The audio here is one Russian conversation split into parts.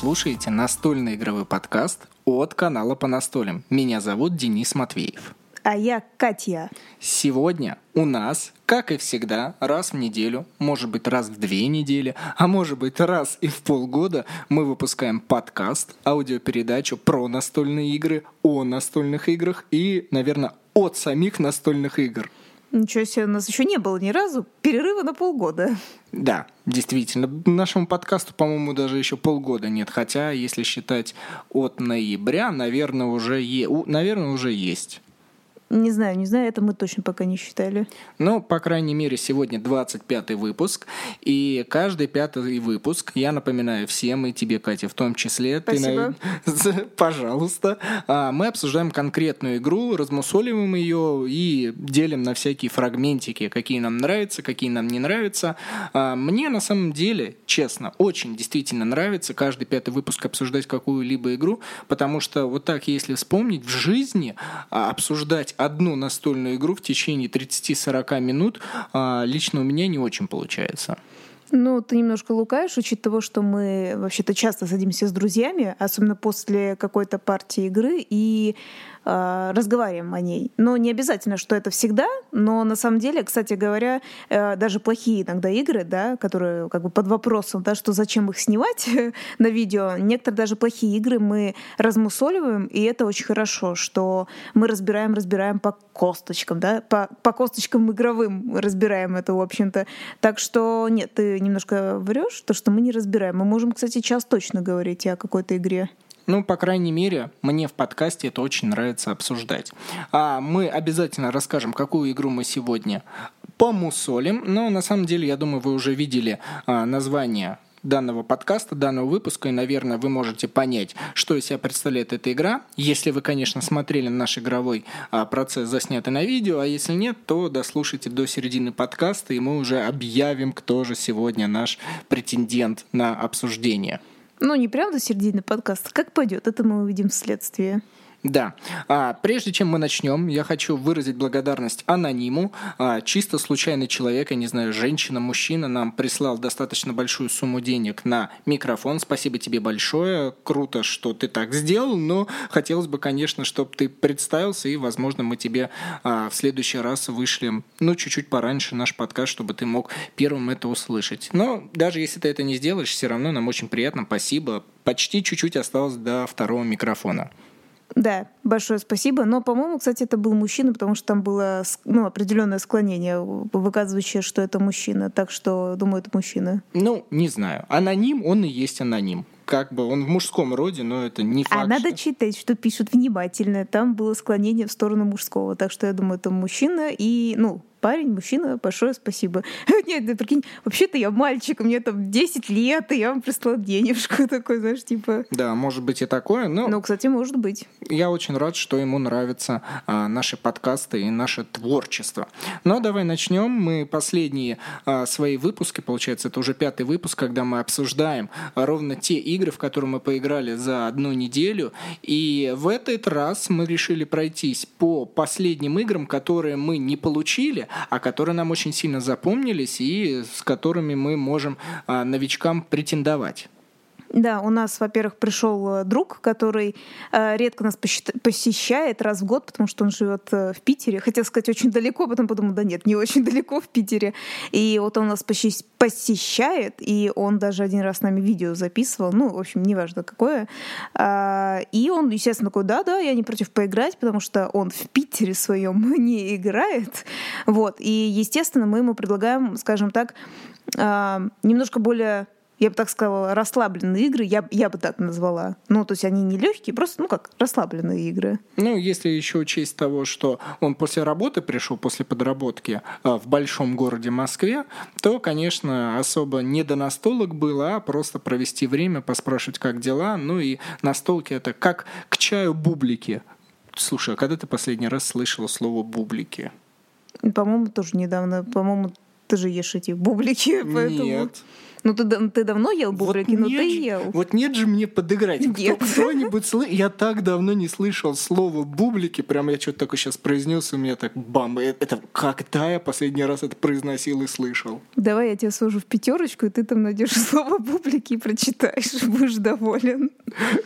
Слушаете настольный игровой подкаст от канала по настолям. Меня зовут Денис Матвеев. А я Катя. Сегодня у нас, как и всегда, раз в неделю, может быть раз в две недели, а может быть раз и в полгода мы выпускаем подкаст, аудиопередачу про настольные игры, о настольных играх и, наверное, от самих настольных игр. Ничего себе, у нас еще не было ни разу перерыва на полгода. Да, действительно. Нашему подкасту, по-моему, даже еще полгода нет. Хотя, если считать от ноября, наверное, уже, е... наверное, уже есть. Не знаю, не знаю, это мы точно пока не считали. Ну, по крайней мере, сегодня 25 выпуск, и каждый пятый выпуск, я напоминаю всем, и тебе, Катя, в том числе, Спасибо. ты, пожалуйста, а, мы обсуждаем конкретную игру, размусоливаем ее и делим на всякие фрагментики, какие нам нравятся, какие нам не нравятся. А, мне, на самом деле, честно, очень действительно нравится каждый пятый выпуск обсуждать какую-либо игру, потому что вот так, если вспомнить, в жизни а, обсуждать одну настольную игру в течение 30-40 минут а, лично у меня не очень получается. Ну, ты немножко лукаешь, учитывая того, что мы вообще-то часто садимся с друзьями, особенно после какой-то партии игры, и разговариваем о ней. Но не обязательно, что это всегда, но на самом деле, кстати говоря, э, даже плохие иногда игры, да, которые как бы под вопросом, да, что зачем их снимать на видео, некоторые даже плохие игры мы размусоливаем, и это очень хорошо, что мы разбираем, разбираем по косточкам, да, по, по косточкам игровым разбираем это, в общем-то. Так что нет, ты немножко врешь, то, что мы не разбираем. Мы можем, кстати, час точно говорить о какой-то игре. Ну, по крайней мере, мне в подкасте это очень нравится обсуждать. А мы обязательно расскажем, какую игру мы сегодня помусолим. Но на самом деле, я думаю, вы уже видели а, название данного подкаста, данного выпуска, и, наверное, вы можете понять, что из себя представляет эта игра, если вы, конечно, смотрели наш игровой а, процесс, заснятый на видео, а если нет, то дослушайте до середины подкаста, и мы уже объявим, кто же сегодня наш претендент на обсуждение. Ну, не прям до середины подкаста. Как пойдет, это мы увидим вследствие. Да. А, прежде чем мы начнем, я хочу выразить благодарность анониму. А, чисто случайный человек, я не знаю, женщина, мужчина, нам прислал достаточно большую сумму денег на микрофон. Спасибо тебе большое. Круто, что ты так сделал, но хотелось бы, конечно, чтобы ты представился, и, возможно, мы тебе а, в следующий раз вышлем, ну, чуть-чуть пораньше наш подкаст, чтобы ты мог первым это услышать. Но даже если ты это не сделаешь, все равно нам очень приятно. Спасибо. Почти чуть-чуть осталось до второго микрофона. Да, большое спасибо. Но, по-моему, кстати, это был мужчина, потому что там было ну, определенное склонение, выказывающее, что это мужчина. Так что, думаю, это мужчина. Ну, не знаю. Аноним, он и есть аноним как бы он в мужском роде, но это не факт. А надо что... читать, что пишут внимательно. Там было склонение в сторону мужского. Так что я думаю, это мужчина. И, ну, парень, мужчина, большое спасибо. Нет, да, прикинь, вообще-то я мальчик, мне там 10 лет, и я вам прислал денежку такой, знаешь, типа... Да, может быть и такое, но... Ну, кстати, может быть. Я очень рад, что ему нравятся а, наши подкасты и наше творчество. Но давай начнем. Мы последние а, свои выпуски, получается, это уже пятый выпуск, когда мы обсуждаем ровно те игры, в которые мы поиграли за одну неделю. И в этот раз мы решили пройтись по последним играм, которые мы не получили, а которые нам очень сильно запомнились и с которыми мы можем а, новичкам претендовать. Да, у нас, во-первых, пришел э, друг, который э, редко нас посещает раз в год, потому что он живет э, в Питере. Хотел сказать очень далеко, потом подумал, да нет, не очень далеко в Питере. И вот он нас посещает, и он даже один раз с нами видео записывал, ну, в общем, неважно какое. А, и он, естественно, такой, да-да, я не против поиграть, потому что он в Питере своем не играет. Вот. И, естественно, мы ему предлагаем, скажем так, а, немножко более я бы так сказала, расслабленные игры, я, я бы так назвала. Ну, то есть они не легкие, просто, ну как, расслабленные игры. Ну, если еще учесть того, что он после работы пришел, после подработки а, в большом городе Москве, то, конечно, особо не до настолок было, а просто провести время, поспрашивать, как дела. Ну и настолки это как к чаю бублики. Слушай, а когда ты последний раз слышала слово бублики? По-моему, тоже недавно. По-моему, ты же ешь эти бублики, поэтому... Нет. Ну, ты, ты давно ел бублики, вот но ты же, ел. Вот нет же мне подыграть. Нет. Кто, кто-нибудь слышал? Я так давно не слышал слово бублики. Прям я что-то такое сейчас произнес, и у меня так бам. Это когда я последний раз это произносил и слышал? Давай я тебя сложу в пятерочку, и ты там найдешь слово бублики и прочитаешь. Будешь доволен.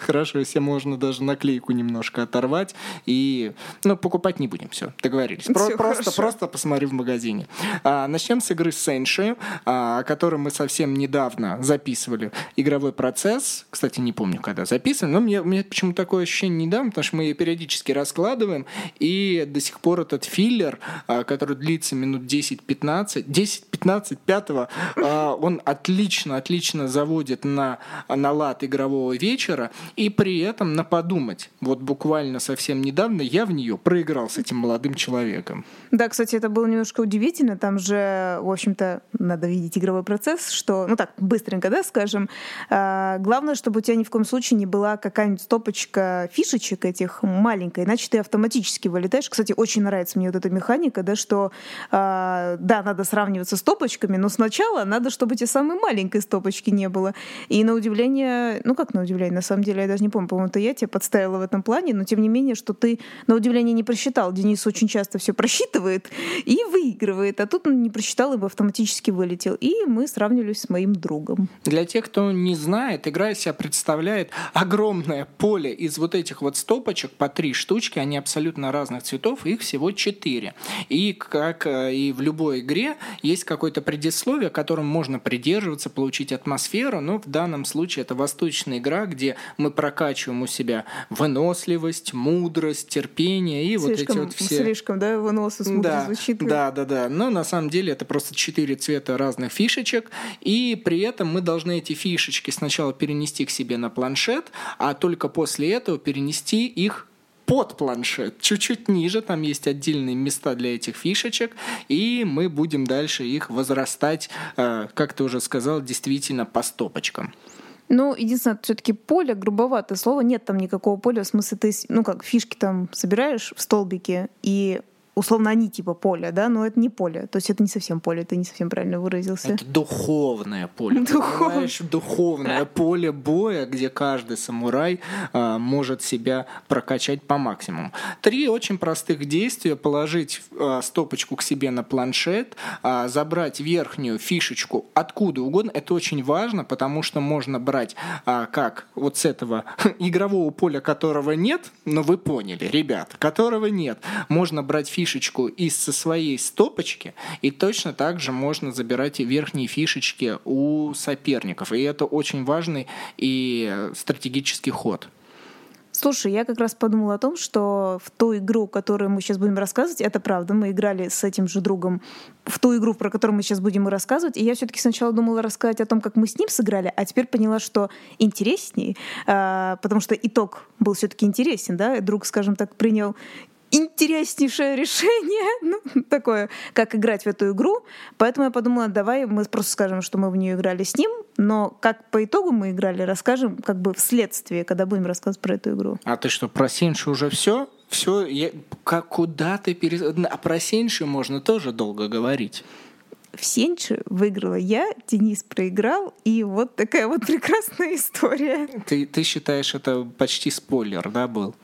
Хорошо, если можно даже наклейку немножко оторвать. И, ну, покупать не будем. Все, договорились. Про- просто, просто посмотри в магазине. А, начнем с игры Сенши, а, о которой мы совсем недавно записывали игровой процесс. Кстати, не помню, когда записывали, но мне, мне почему-то такое ощущение недавно, потому что мы ее периодически раскладываем, и до сих пор этот филлер, а, который длится минут 10-15, 10-15, пятого, он отлично, отлично заводит на, на лад игрового вечера, и при этом на подумать. Вот буквально совсем недавно я в нее проиграл с этим молодым человеком. Да, кстати, это было немножко удивительно. Там же, в общем-то, надо видеть игровой процесс, что, ну так, быстренько, да, скажем. А, главное, чтобы у тебя ни в коем случае не была какая-нибудь стопочка фишечек этих маленькая, иначе ты автоматически вылетаешь. Кстати, очень нравится мне вот эта механика, да, что, а, да, надо сравниваться с стопочками, но сначала надо, чтобы те самой маленькой стопочки не было. И на удивление, ну как на удивление, на самом деле, я даже не помню, по-моему, это я тебя подставила в этом плане, но тем не менее, что ты на удивление не просчитал. Денис очень часто все просчитывает и выигрывает, а тут он не просчитал и бы автоматически вылетел. И мы сравнивались с моим другом. Для тех, кто не знает, игра из себя представляет огромное поле из вот этих вот стопочек по три штучки, они абсолютно разных цветов, их всего четыре. И как э, и в любой игре есть какое-то предисловие, которым можно придерживаться, получить атмосферу, но в данном случае это восточная игра, где мы прокачиваем у себя выносливость, мудрость, терпение и слишком, вот эти вот все... Слишком, да, выносливость, да, звучит. Да, да, да. Но на самом деле это просто четыре цвета разных фишечек, и при этом мы должны эти фишечки сначала перенести к себе на планшет, а только после этого перенести их под планшет, чуть-чуть ниже, там есть отдельные места для этих фишечек, и мы будем дальше их возрастать, э, как ты уже сказал, действительно по стопочкам. Ну, единственное, все-таки поле грубоватое слово. Нет там никакого поля. В смысле, ты, ну как, фишки там собираешь в столбике, и условно они типа поле, да, но это не поле. То есть это не совсем поле, ты не совсем правильно выразился. Это духовное поле. Духов... духовное поле боя, где каждый самурай а, может себя прокачать по максимуму. Три очень простых действия. Положить а, стопочку к себе на планшет, а, забрать верхнюю фишечку откуда угодно. Это очень важно, потому что можно брать а, как вот с этого игрового поля, которого нет, но вы поняли, ребят, которого нет. Можно брать фишечку фишечку из со своей стопочки, и точно так же можно забирать и верхние фишечки у соперников. И это очень важный и стратегический ход. Слушай, я как раз подумала о том, что в ту игру, которую мы сейчас будем рассказывать, это правда, мы играли с этим же другом в ту игру, про которую мы сейчас будем рассказывать, и я все-таки сначала думала рассказать о том, как мы с ним сыграли, а теперь поняла, что интереснее, а, потому что итог был все-таки интересен, да, друг, скажем так, принял интереснейшее решение, ну, такое, как играть в эту игру. Поэтому я подумала, давай мы просто скажем, что мы в нее играли с ним, но как по итогу мы играли, расскажем как бы вследствие, когда будем рассказывать про эту игру. А ты что, про Синши уже все? Все, я, как, куда ты перес... А про Синши можно тоже долго говорить. В Сенчи выиграла я, Денис проиграл, и вот такая вот прекрасная история. Ты, ты считаешь, это почти спойлер, да, был?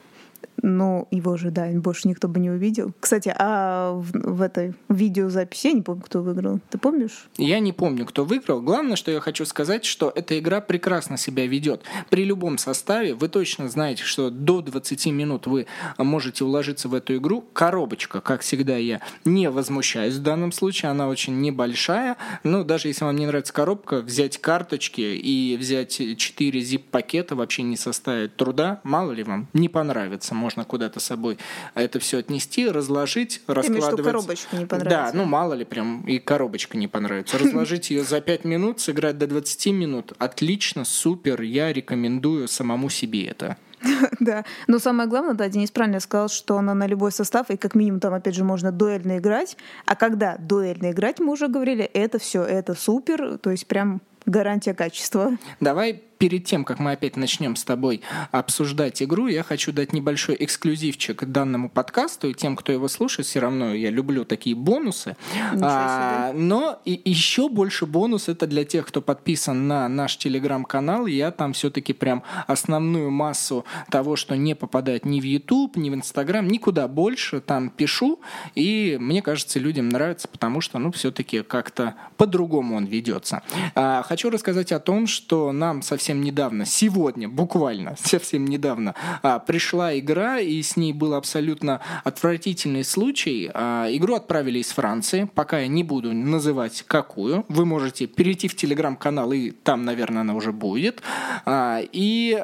Ну, его же, да, больше никто бы не увидел. Кстати, а в, в этой видеозаписи я не помню, кто выиграл. Ты помнишь? Я не помню, кто выиграл. Главное, что я хочу сказать, что эта игра прекрасно себя ведет. При любом составе вы точно знаете, что до 20 минут вы можете уложиться в эту игру. Коробочка, как всегда, я не возмущаюсь в данном случае. Она очень небольшая. Но даже если вам не нравится коробка, взять карточки и взять 4 zip-пакета вообще не составит труда. Мало ли вам не понравится можно куда-то с собой это все отнести, разложить, раскладывать. Что коробочка не понравится. Да, ну мало ли прям и коробочка не понравится. Разложить ее за 5 минут, сыграть до 20 минут. Отлично, супер, я рекомендую самому себе это. Да, но самое главное, да, Денис правильно сказал, что она на любой состав, и как минимум там, опять же, можно дуэльно играть. А когда дуэльно играть, мы уже говорили, это все, это супер, то есть прям гарантия качества. Давай перед тем, как мы опять начнем с тобой обсуждать игру, я хочу дать небольшой эксклюзивчик данному подкасту, и тем, кто его слушает, все равно я люблю такие бонусы. А, но и еще больше бонус это для тех, кто подписан на наш телеграм-канал. Я там все-таки прям основную массу того, что не попадает ни в YouTube, ни в Instagram, никуда больше там пишу. И мне кажется, людям нравится, потому что, ну, все-таки как-то по-другому он ведется. А, хочу рассказать о том, что нам совсем недавно, сегодня, буквально, совсем недавно, а, пришла игра, и с ней был абсолютно отвратительный случай. А, игру отправили из Франции, пока я не буду называть какую. Вы можете перейти в телеграм-канал, и там, наверное, она уже будет. А, и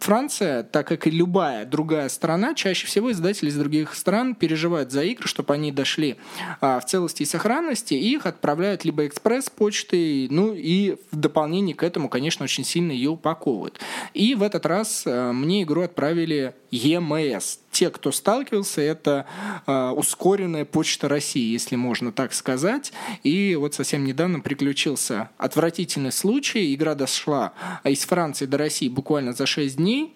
Франция, так как и любая другая страна, чаще всего издатели из других стран переживают за игры, чтобы они дошли в целости и сохранности, и их отправляют либо экспресс-почтой, ну и в дополнение к этому, конечно, очень сильно ее упаковывают. И в этот раз мне игру отправили EMS. Те, кто сталкивался, это э, ускоренная почта России, если можно так сказать. И вот совсем недавно приключился отвратительный случай. Игра дошла из Франции до России буквально за 6 дней.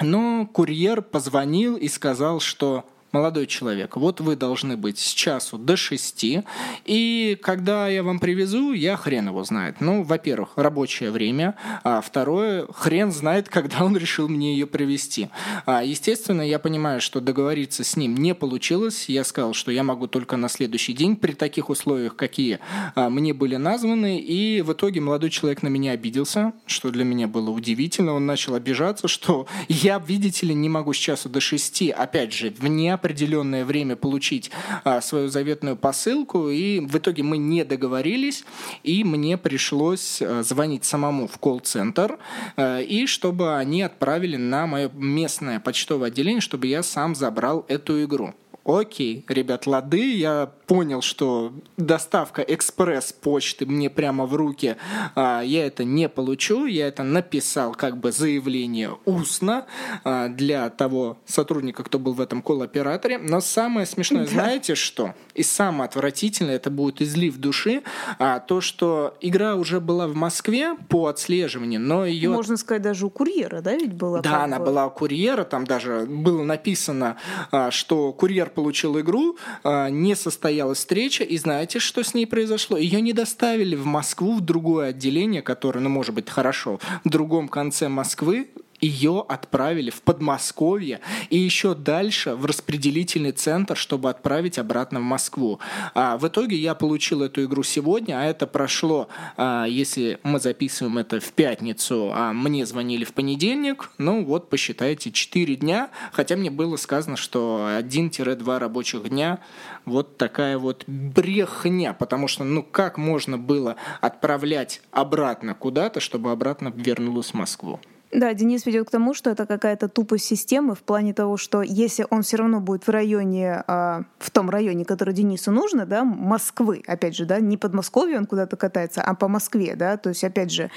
Но курьер позвонил и сказал, что молодой человек, вот вы должны быть с часу до шести, и когда я вам привезу, я хрен его знает. Ну, во-первых, рабочее время, а второе, хрен знает, когда он решил мне ее привезти. А, естественно, я понимаю, что договориться с ним не получилось. Я сказал, что я могу только на следующий день при таких условиях, какие а, мне были названы, и в итоге молодой человек на меня обиделся, что для меня было удивительно. Он начал обижаться, что я, видите ли, не могу с часу до шести, опять же, вне определенное время получить а, свою заветную посылку, и в итоге мы не договорились, и мне пришлось а, звонить самому в колл-центр, а, и чтобы они отправили на мое местное почтовое отделение, чтобы я сам забрал эту игру окей, ребят, лады, я понял, что доставка экспресс-почты мне прямо в руки, а, я это не получу, я это написал как бы заявление устно а, для того сотрудника, кто был в этом колл-операторе, но самое смешное, да. знаете что? И самое отвратительное, это будет излив души, а, то, что игра уже была в Москве по отслеживанию, но ее... Можно сказать, даже у курьера, да, ведь была? Да, она была у курьера, там даже было написано, а, что курьер получил игру, а, не состоялась встреча, и знаете, что с ней произошло? Ее не доставили в Москву, в другое отделение, которое, ну, может быть, хорошо, в другом конце Москвы, ее отправили в Подмосковье и еще дальше в распределительный центр, чтобы отправить обратно в Москву. А в итоге я получил эту игру сегодня, а это прошло, а, если мы записываем это в пятницу, а мне звонили в понедельник, ну вот посчитайте, 4 дня, хотя мне было сказано, что 1-2 рабочих дня вот такая вот брехня, потому что ну как можно было отправлять обратно куда-то, чтобы обратно вернулась в Москву? Да, Денис ведет к тому, что это какая-то тупость системы в плане того, что если он все равно будет в районе, а, в том районе, который Денису нужно, да, Москвы, опять же, да, не Подмосковье он куда-то катается, а по Москве, да, то есть, опять же,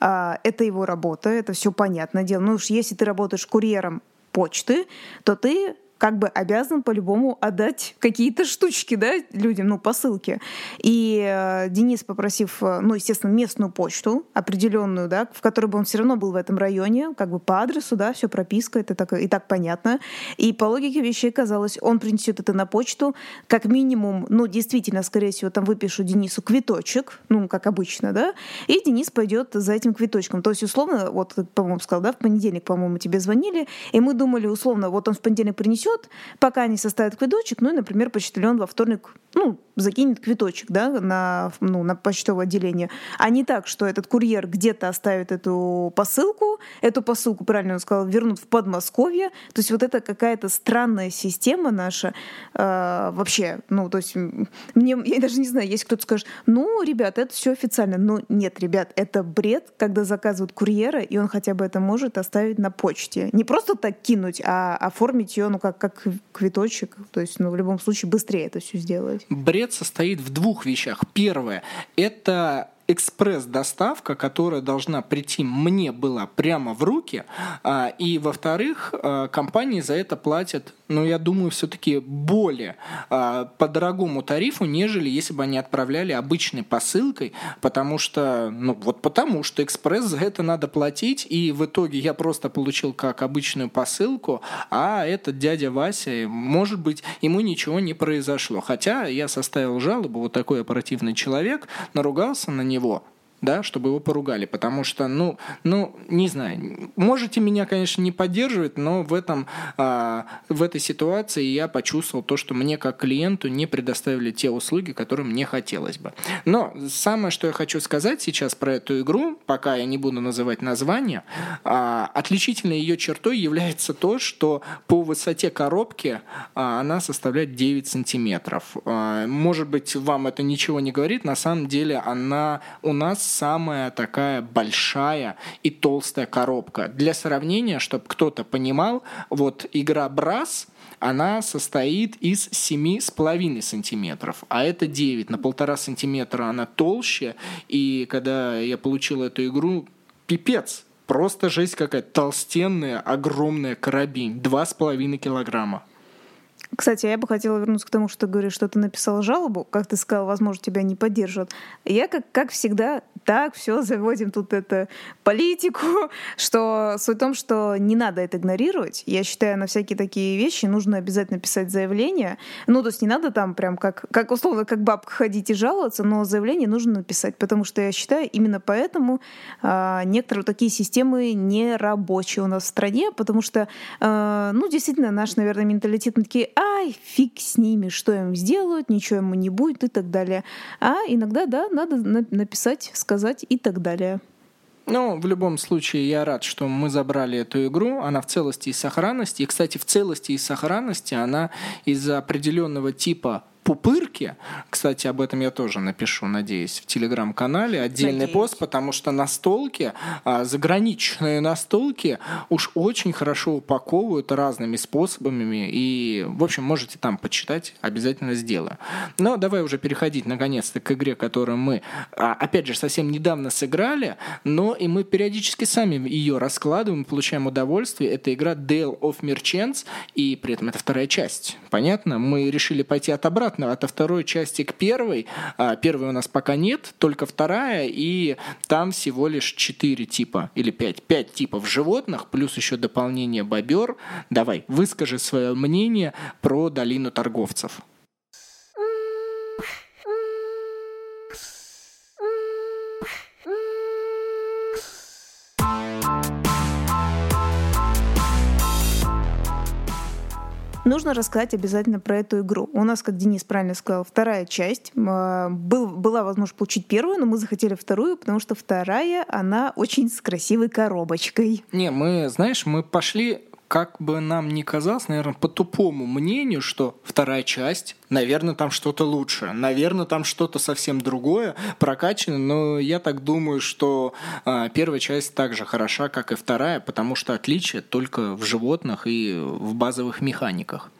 а, это его работа, это все понятное дело. Ну уж если ты работаешь курьером почты, то ты как бы обязан по-любому отдать какие-то штучки, да, людям, ну, посылки. И э, Денис, попросив, э, ну, естественно, местную почту определенную, да, в которой бы он все равно был в этом районе, как бы по адресу, да, все прописка, это так, и так понятно. И по логике вещей казалось, он принесет это на почту, как минимум, ну, действительно, скорее всего, там выпишу Денису квиточек, ну, как обычно, да, и Денис пойдет за этим квиточком. То есть, условно, вот, по-моему, сказал, да, в понедельник, по-моему, тебе звонили, и мы думали, условно, вот он в понедельник принесет, ждет, пока не составит квиточек, ну и, например, почтальон во вторник ну, закинет квиточек да, на, ну, на почтовое отделение, а не так, что этот курьер где-то оставит эту посылку, эту посылку, правильно он сказал, вернут в Подмосковье. То есть вот это какая-то странная система наша э, вообще. Ну, то есть мне, я даже не знаю, есть кто-то скажет, ну, ребят, это все официально. Но нет, ребят, это бред, когда заказывают курьера, и он хотя бы это может оставить на почте. Не просто так кинуть, а оформить ее, ну, как, как квиточек. То есть, ну, в любом случае, быстрее это все сделать. Бред состоит в двух вещах. Первое – это экспресс-доставка, которая должна прийти мне была прямо в руки, а, и, во-вторых, а, компании за это платят, ну, я думаю, все-таки более а, по дорогому тарифу, нежели если бы они отправляли обычной посылкой, потому что, ну, вот потому что экспресс за это надо платить, и в итоге я просто получил как обычную посылку, а этот дядя Вася, может быть, ему ничего не произошло. Хотя я составил жалобу, вот такой оперативный человек, наругался на него, всего да, чтобы его поругали, потому что, ну, ну, не знаю, можете меня, конечно, не поддерживать, но в этом, а, в этой ситуации я почувствовал то, что мне как клиенту не предоставили те услуги, которые мне хотелось бы. Но самое, что я хочу сказать сейчас про эту игру, пока я не буду называть название, а, отличительной ее чертой является то, что по высоте коробки а, она составляет 9 сантиметров. А, может быть, вам это ничего не говорит, на самом деле она у нас самая такая большая и толстая коробка. Для сравнения, чтобы кто-то понимал, вот игра Брас, она состоит из 7,5 сантиметров, а это 9. На полтора сантиметра она толще, и когда я получил эту игру, пипец, просто жесть какая-то, толстенная, огромная карабин, 2,5 килограмма. Кстати, я бы хотела вернуться к тому, что ты говоришь, что ты написал жалобу, как ты сказал, возможно, тебя не поддержат. Я, как, как всегда, так, все, заводим тут это политику, что суть в том, что не надо это игнорировать. Я считаю, на всякие такие вещи нужно обязательно писать заявление. Ну, то есть не надо там прям как, как условно, как бабка ходить и жаловаться, но заявление нужно написать, потому что я считаю, именно поэтому э, некоторые такие системы не рабочие у нас в стране, потому что, э, ну, действительно, наш, наверное, менталитет на такие, ай, фиг с ними, что им сделают, ничего ему не будет и так далее. А иногда, да, надо написать, сказать и так далее. Ну, в любом случае, я рад, что мы забрали эту игру. Она в целости и сохранности. И, кстати, в целости и сохранности она из-за определенного типа пупырки. Кстати, об этом я тоже напишу, надеюсь, в телеграм-канале отдельный надеюсь. пост, потому что настолки, а, заграничные настолки уж очень хорошо упаковывают разными способами. И, в общем, можете там почитать, обязательно сделаю. Но давай уже переходить наконец-то к игре, которую мы, а, опять же, совсем недавно сыграли, но и мы периодически сами ее раскладываем, получаем удовольствие. Это игра Dale of Merchants, и при этом это вторая часть. Понятно? Мы решили пойти от обратного обратно от второй части к первой. А, первой у нас пока нет, только вторая, и там всего лишь четыре типа или пять, пять типов животных, плюс еще дополнение бобер. Давай, выскажи свое мнение про долину торговцев. Нужно рассказать обязательно про эту игру. У нас, как Денис правильно сказал, вторая часть. Был, была возможность получить первую, но мы захотели вторую, потому что вторая, она очень с красивой коробочкой. Не, мы, знаешь, мы пошли как бы нам ни казалось, наверное, по тупому мнению, что вторая часть, наверное, там что-то лучше, наверное, там что-то совсем другое прокачано, но я так думаю, что э, первая часть так же хороша, как и вторая, потому что отличие только в животных и в базовых механиках.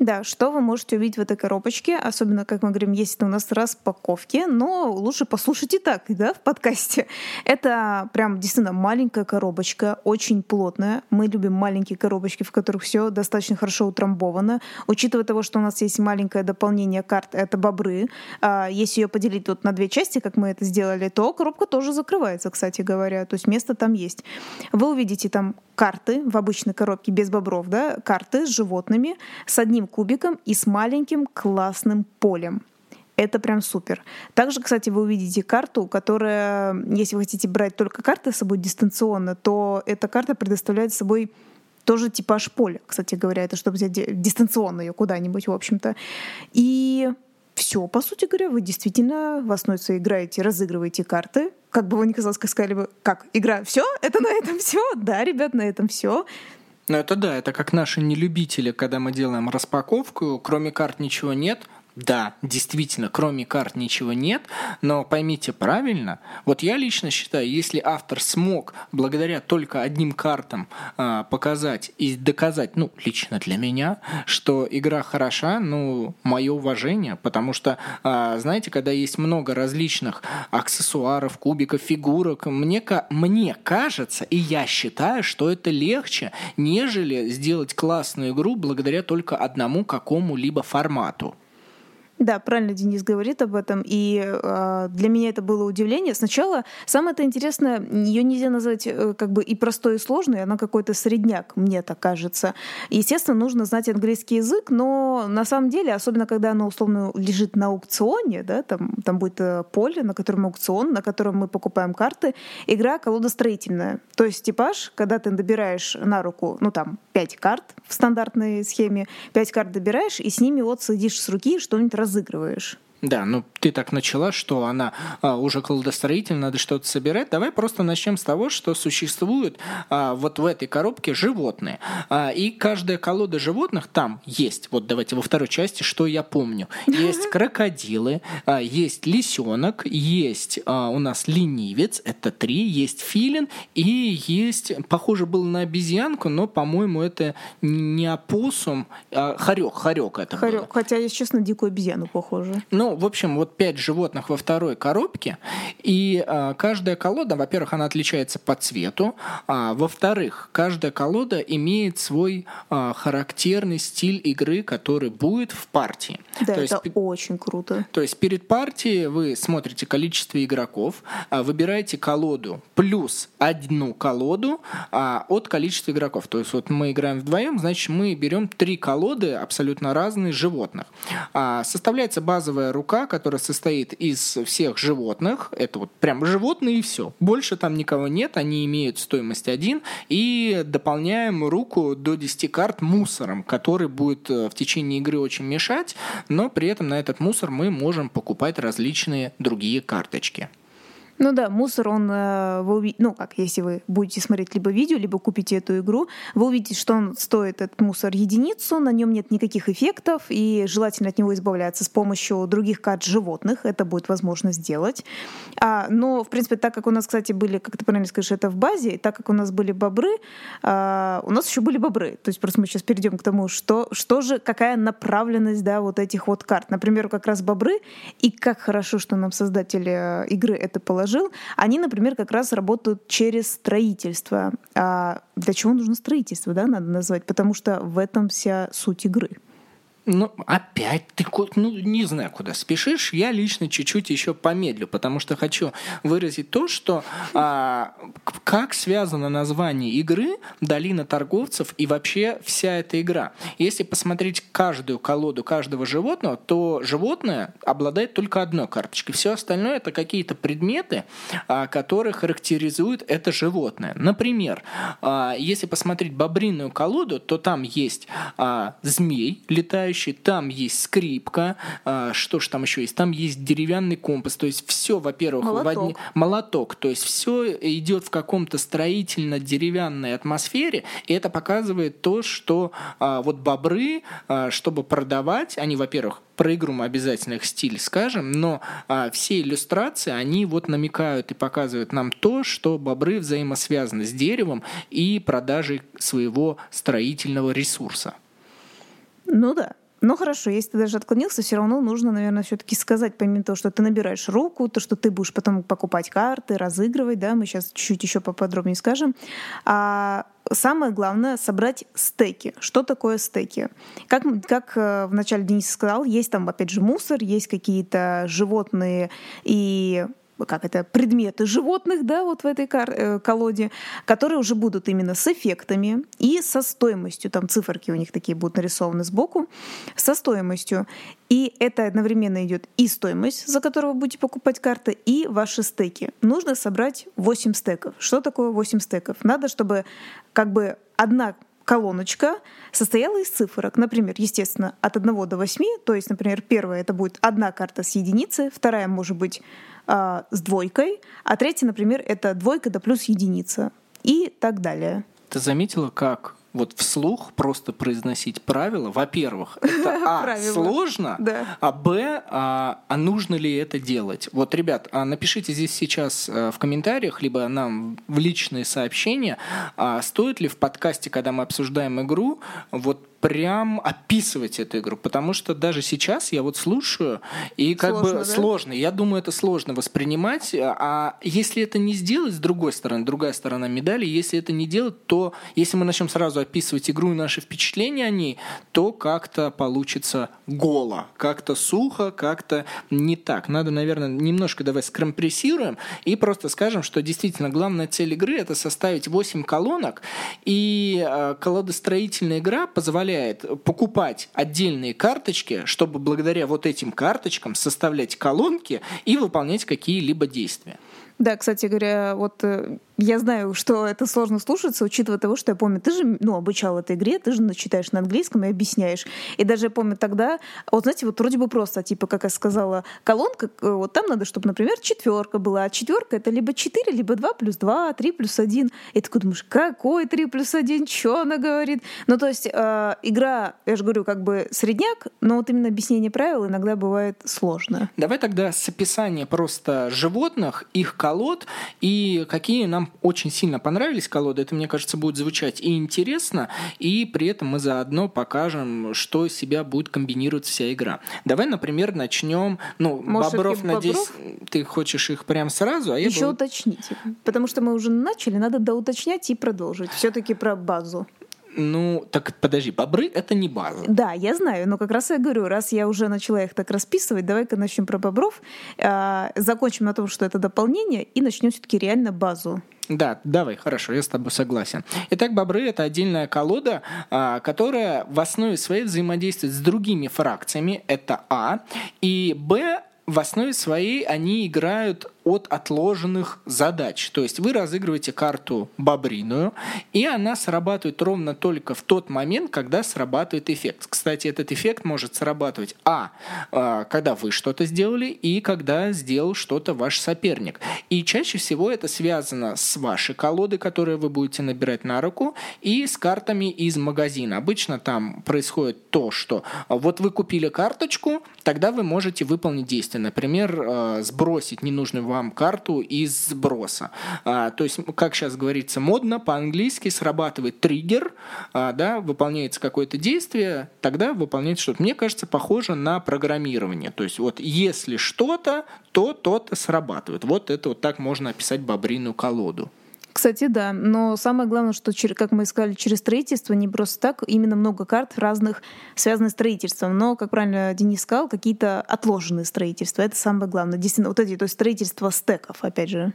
Да, что вы можете увидеть в этой коробочке, особенно, как мы говорим, есть у нас распаковки, но лучше послушать и так, да, в подкасте. Это прям действительно маленькая коробочка, очень плотная. Мы любим маленькие коробочки, в которых все достаточно хорошо утрамбовано. Учитывая того, что у нас есть маленькое дополнение карт, это бобры. А если ее поделить тут на две части, как мы это сделали, то коробка тоже закрывается, кстати говоря. То есть место там есть. Вы увидите там карты в обычной коробке без бобров, да, карты с животными, с одним кубиком и с маленьким классным полем. Это прям супер. Также, кстати, вы увидите карту, которая, если вы хотите брать только карты с собой дистанционно, то эта карта предоставляет собой тоже типаж поля, кстати говоря, это чтобы взять дистанционно ее куда-нибудь, в общем-то. И все, по сути говоря, вы действительно в основе своей играете, разыгрываете карты, как бы вы ни казалось, как сказали бы, как, игра, все, это на этом все, да, ребят, на этом все. Ну это да, это как наши нелюбители, когда мы делаем распаковку, кроме карт ничего нет, да, действительно, кроме карт ничего нет, но поймите правильно, вот я лично считаю, если автор смог благодаря только одним картам а, показать и доказать, ну, лично для меня, что игра хороша, ну, мое уважение, потому что, а, знаете, когда есть много различных аксессуаров, кубиков, фигурок, мне, мне кажется, и я считаю, что это легче, нежели сделать классную игру благодаря только одному какому-либо формату. Да, правильно Денис говорит об этом. И э, для меня это было удивление. Сначала самое это интересное, ее нельзя назвать э, как бы и простой, и сложной, она какой-то средняк, мне так кажется. Естественно, нужно знать английский язык, но на самом деле, особенно когда она условно лежит на аукционе, да, там, там будет э, поле, на котором аукцион, на котором мы покупаем карты, игра колодостроительная. То есть типаж, когда ты добираешь на руку, ну там, пять карт в стандартной схеме, пять карт добираешь, и с ними вот садишь с руки что-нибудь раз разыгрываешь. Да, ну ты так начала, что она а, уже колодостроитель, надо что-то собирать. Давай просто начнем с того, что существуют а, вот в этой коробке животные. А, и каждая колода животных там есть. Вот давайте во второй части, что я помню. Есть крокодилы, а, есть лисенок, есть а, у нас ленивец, это три, есть филин, и есть, похоже, был на обезьянку, но, по-моему, это не опоссум, а хорек, хорек это хорек, было. хотя, если честно, дикую обезьяну похоже. Ну, ну, в общем, вот пять животных во второй коробке, и а, каждая колода, во-первых, она отличается по цвету, а во-вторых, каждая колода имеет свой а, характерный стиль игры, который будет в партии. Да, то это есть, очень круто. То есть перед партией вы смотрите количество игроков, а, выбираете колоду плюс одну колоду а, от количества игроков. То есть вот мы играем вдвоем, значит мы берем три колоды абсолютно разные животных. А, составляется базовая рука, которая состоит из всех животных. Это вот прям животные и все. Больше там никого нет, они имеют стоимость один И дополняем руку до 10 карт мусором, который будет э, в течение игры очень мешать, но при этом на этот мусор мы можем покупать различные другие карточки. Ну да, мусор, он, э, вы ну как, если вы будете смотреть либо видео, либо купите эту игру, вы увидите, что он стоит, этот мусор, единицу, на нем нет никаких эффектов, и желательно от него избавляться с помощью других карт животных, это будет возможно сделать. А, но, в принципе, так как у нас, кстати, были, как ты правильно скажешь, это в базе, и так как у нас были бобры, а, у нас еще были бобры. То есть просто мы сейчас перейдем к тому, что, что же, какая направленность, да, вот этих вот карт. Например, как раз бобры, и как хорошо, что нам создатели э, игры это положили, предложил, они, например, как раз работают через строительство. А для чего нужно строительство, да, надо назвать? Потому что в этом вся суть игры. Ну, опять ты, ну, не знаю, куда спешишь. Я лично чуть-чуть еще помедлю, потому что хочу выразить то, что а, как связано название игры «Долина торговцев» и вообще вся эта игра. Если посмотреть каждую колоду каждого животного, то животное обладает только одной карточкой. Все остальное это какие-то предметы, а, которые характеризуют это животное. Например, а, если посмотреть бобриную колоду, то там есть а, змей, летающий составляющие. Там есть скрипка, а, что ж там еще есть? Там есть деревянный компас. То есть все, во-первых, молоток. В одни... молоток. То есть все идет в каком-то строительно-деревянной атмосфере. И это показывает то, что а, вот бобры, а, чтобы продавать, они, во-первых, про игру мы обязательно их стиль скажем, но а, все иллюстрации, они вот намекают и показывают нам то, что бобры взаимосвязаны с деревом и продажей своего строительного ресурса. Ну да. Ну хорошо, если ты даже отклонился, все равно нужно, наверное, все-таки сказать, помимо того, что ты набираешь руку, то, что ты будешь потом покупать карты, разыгрывать, да, мы сейчас чуть-чуть еще поподробнее скажем. А самое главное — собрать стеки. Что такое стеки? Как, как э, вначале Денис сказал, есть там, опять же, мусор, есть какие-то животные и как это, предметы животных, да, вот в этой э, колоде, которые уже будут именно с эффектами и со стоимостью, там циферки у них такие будут нарисованы сбоку, со стоимостью. И это одновременно идет и стоимость, за которую вы будете покупать карты, и ваши стеки. Нужно собрать 8 стеков. Что такое 8 стеков? Надо, чтобы как бы одна колоночка состояла из цифрок. Например, естественно, от 1 до 8, то есть, например, первая это будет одна карта с единицей, вторая может быть э, с двойкой, а третья, например, это двойка да плюс единица и так далее. Ты заметила, как вот вслух просто произносить правила, во-первых, это а сложно, да. а б а, а нужно ли это делать? Вот, ребят, а напишите здесь сейчас э, в комментариях, либо нам в личные сообщения, а стоит ли в подкасте, когда мы обсуждаем игру, вот прям описывать эту игру, потому что даже сейчас я вот слушаю, и как сложно, бы да? сложно. Я думаю, это сложно воспринимать, а если это не сделать, с другой стороны, другая сторона медали, если это не делать, то если мы начнем сразу описывать игру и наши впечатления о ней, то как-то получится голо, как-то сухо, как-то не так. Надо, наверное, немножко давай скомпрессируем и просто скажем, что действительно главная цель игры это составить 8 колонок, и э, колодостроительная игра позволяет позволяет покупать отдельные карточки, чтобы благодаря вот этим карточкам составлять колонки и выполнять какие-либо действия. Да, кстати говоря, вот э, я знаю, что это сложно слушаться, учитывая того, что я помню, ты же ну, обучал этой игре, ты же читаешь на английском и объясняешь. И даже я помню тогда, вот знаете, вот вроде бы просто, типа, как я сказала, колонка, э, вот там надо, чтобы, например, четверка была. А четверка это либо 4, либо 2 плюс 2, 3 плюс 1. И ты думаешь, какой 3 плюс 1, что она говорит? Ну, то есть э, игра, я же говорю, как бы средняк, но вот именно объяснение правил иногда бывает сложно. Давай тогда с описания просто животных, их колод и какие нам очень сильно понравились колоды. Это, мне кажется, будет звучать и интересно, и при этом мы заодно покажем, что из себя будет комбинировать вся игра. Давай, например, начнем. Ну, Может, Бобров, надеюсь, Бобров? ты хочешь их прям сразу, а я Еще бы... уточните. Потому что мы уже начали, надо доуточнять и продолжить. Все-таки про базу. Ну, так подожди, бобры — это не база. Да, я знаю, но как раз я говорю, раз я уже начала их так расписывать, давай-ка начнем про бобров, э, закончим на том, что это дополнение, и начнем все-таки реально базу. Да, давай, хорошо, я с тобой согласен. Итак, бобры — это отдельная колода, а, которая в основе своей взаимодействует с другими фракциями. Это А. И Б в основе своей они играют от отложенных задач. То есть вы разыгрываете карту бобриную, и она срабатывает ровно только в тот момент, когда срабатывает эффект. Кстати, этот эффект может срабатывать а, а когда вы что-то сделали, и когда сделал что-то ваш соперник. И чаще всего это связано с вашей колодой, которую вы будете набирать на руку, и с картами из магазина. Обычно там происходит то, что вот вы купили карточку, тогда вы можете выполнить действие. Например, э, сбросить ненужный вам карту из сброса. А, то есть, как сейчас говорится модно, по-английски срабатывает триггер, а, да, выполняется какое-то действие, тогда выполняется что-то. Мне кажется, похоже на программирование. То есть, вот если что-то, то то-то срабатывает. Вот это вот так можно описать бобриную колоду. Кстати, да. Но самое главное, что, как мы сказали, через строительство не просто так, именно много карт разных связанных с строительством. Но, как правильно Денис сказал, какие-то отложенные строительства. Это самое главное. Действительно, вот эти, то есть строительство стеков, опять же.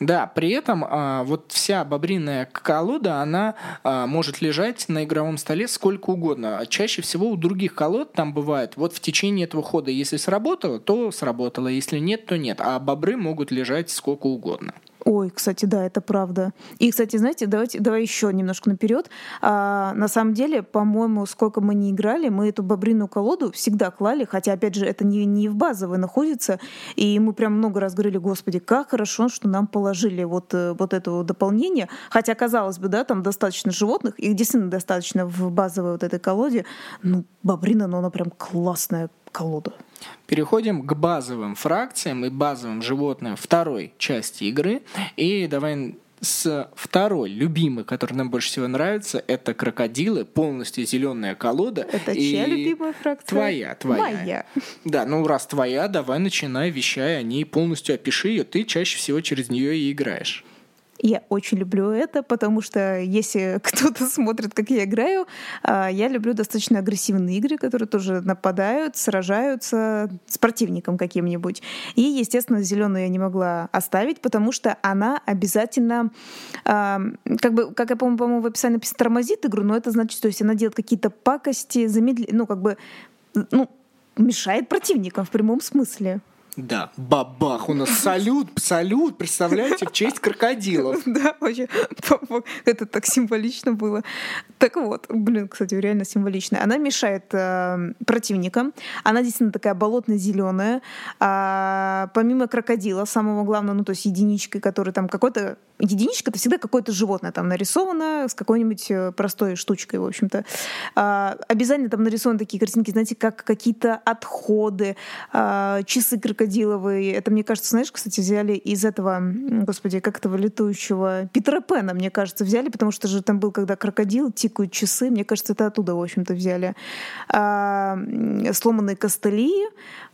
Да, при этом а, вот вся бобриная колода, она а, может лежать на игровом столе сколько угодно. Чаще всего у других колод там бывает, вот в течение этого хода, если сработало, то сработало, если нет, то нет. А бобры могут лежать сколько угодно. Ой, кстати, да, это правда. И, кстати, знаете, давайте, давай еще немножко наперед. А, на самом деле, по-моему, сколько мы не играли, мы эту бобриную колоду всегда клали, хотя, опять же, это не, не в базовой находится, и мы прям много раз говорили, господи, как хорошо, что нам положили вот, э, вот это дополнение, хотя, казалось бы, да, там достаточно животных, их действительно достаточно в базовой вот этой колоде, ну, бобрина, но она прям классная колода. Переходим к базовым фракциям и базовым животным второй части игры. И давай с второй любимой, которая нам больше всего нравится, это крокодилы, полностью зеленая колода. Это и чья любимая фракция? Твоя, твоя. Моя. Да, ну раз твоя, давай начинай, вещай о ней, полностью опиши ее, ты чаще всего через нее и играешь. Я очень люблю это, потому что если кто-то смотрит, как я играю, а, я люблю достаточно агрессивные игры, которые тоже нападают, сражаются с противником каким-нибудь. И, естественно, зеленую я не могла оставить, потому что она обязательно, а, как бы, как я помню, по-моему, в описании написано, тормозит игру, но это значит, то есть она делает какие-то пакости, замедляет, ну, как бы, ну, мешает противникам в прямом смысле. Да, бабах, у нас салют, салют, представляете, в честь крокодилов. Да, вообще, это так символично было. Так вот, блин, кстати, реально символично. Она мешает э, противникам, она действительно такая болотно-зеленая. А, помимо крокодила, самого главного, ну то есть единичкой, который там какой-то единичка это всегда какое-то животное там нарисовано с какой-нибудь э, простой штучкой, в общем-то. А, обязательно там нарисованы такие картинки, знаете, как какие-то отходы, а, часы крокодиловые. Это, мне кажется, знаешь, кстати, взяли из этого, господи, как этого летающего Питера Пена, мне кажется, взяли, потому что же там был, когда крокодил, тикают часы, мне кажется, это оттуда, в общем-то, взяли. А, сломанные костыли,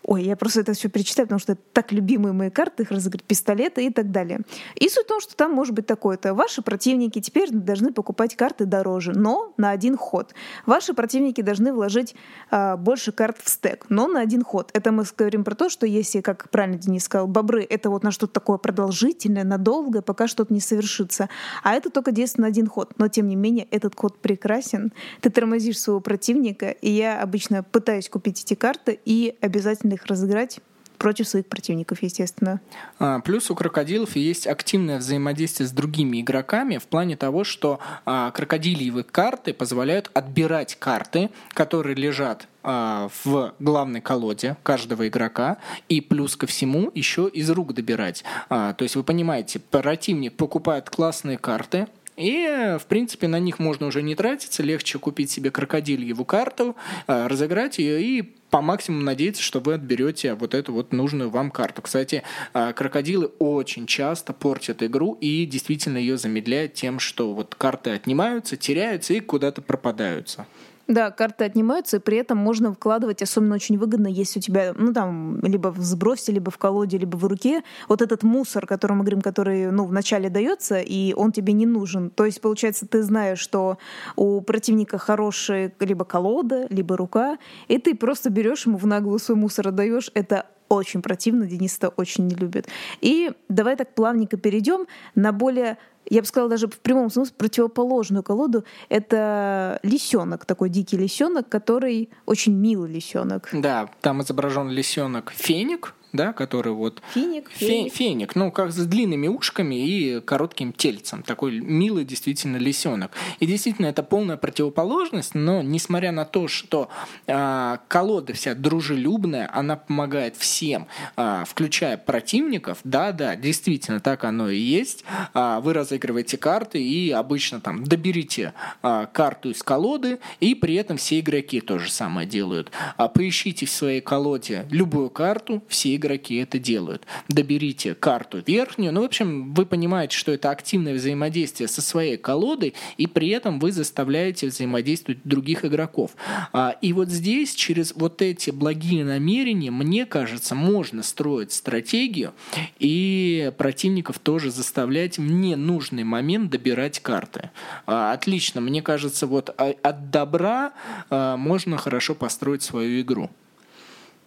Ой, я просто это все перечитаю, потому что это так любимые мои карты, их разыграть пистолеты и так далее. И суть в том, что там может быть такое-то. Ваши противники теперь должны покупать карты дороже, но на один ход. Ваши противники должны вложить а, больше карт в стек, но на один ход. Это мы говорим про то, что если, как правильно Денис сказал, бобры — это вот на что-то такое продолжительное, надолго, пока что-то не совершится. А это только действует на один ход. Но, тем не менее, этот ход прекрасен. Ты тормозишь своего противника, и я обычно пытаюсь купить эти карты и обязательно их разыграть против своих противников, естественно. А, плюс у крокодилов есть активное взаимодействие с другими игроками в плане того, что а, крокодильевые карты позволяют отбирать карты, которые лежат в главной колоде каждого игрока, и плюс ко всему еще из рук добирать. А, то есть вы понимаете, противник покупает классные карты, и, в принципе, на них можно уже не тратиться, легче купить себе крокодильеву карту, а, разыграть ее и по максимуму надеяться, что вы отберете вот эту вот нужную вам карту. Кстати, а, крокодилы очень часто портят игру и действительно ее замедляют тем, что вот карты отнимаются, теряются и куда-то пропадаются. Да, карты отнимаются, и при этом можно вкладывать, особенно очень выгодно, если у тебя, ну там, либо в сбросе, либо в колоде, либо в руке, вот этот мусор, который мы говорим, который, ну, вначале дается, и он тебе не нужен. То есть, получается, ты знаешь, что у противника хорошая либо колода, либо рука, и ты просто берешь ему в наглую свой мусор отдаешь. Это очень противно, Денис это очень не любит. И давай так плавненько перейдем на более я бы сказала, даже в прямом смысле противоположную колоду. Это лисенок, такой дикий лисенок, который очень милый лисенок. Да, там изображен лисенок феник, да, который вот... Финик, феник. феник, ну, как с длинными ушками и коротким тельцем. Такой милый действительно лисенок. И действительно, это полная противоположность, но несмотря на то, что э, колода вся дружелюбная, она помогает всем, э, включая противников, да-да, действительно, так оно и есть. Э, вы разыгрываете карты и обычно там доберите э, карту из колоды, и при этом все игроки то же самое делают. А поищите в своей колоде любую карту, все игроки игроки это делают. Доберите карту верхнюю. Ну, в общем, вы понимаете, что это активное взаимодействие со своей колодой, и при этом вы заставляете взаимодействовать других игроков. А, и вот здесь, через вот эти благие намерения, мне кажется, можно строить стратегию и противников тоже заставлять в ненужный момент добирать карты. А, отлично, мне кажется, вот а, от добра можно хорошо построить свою игру.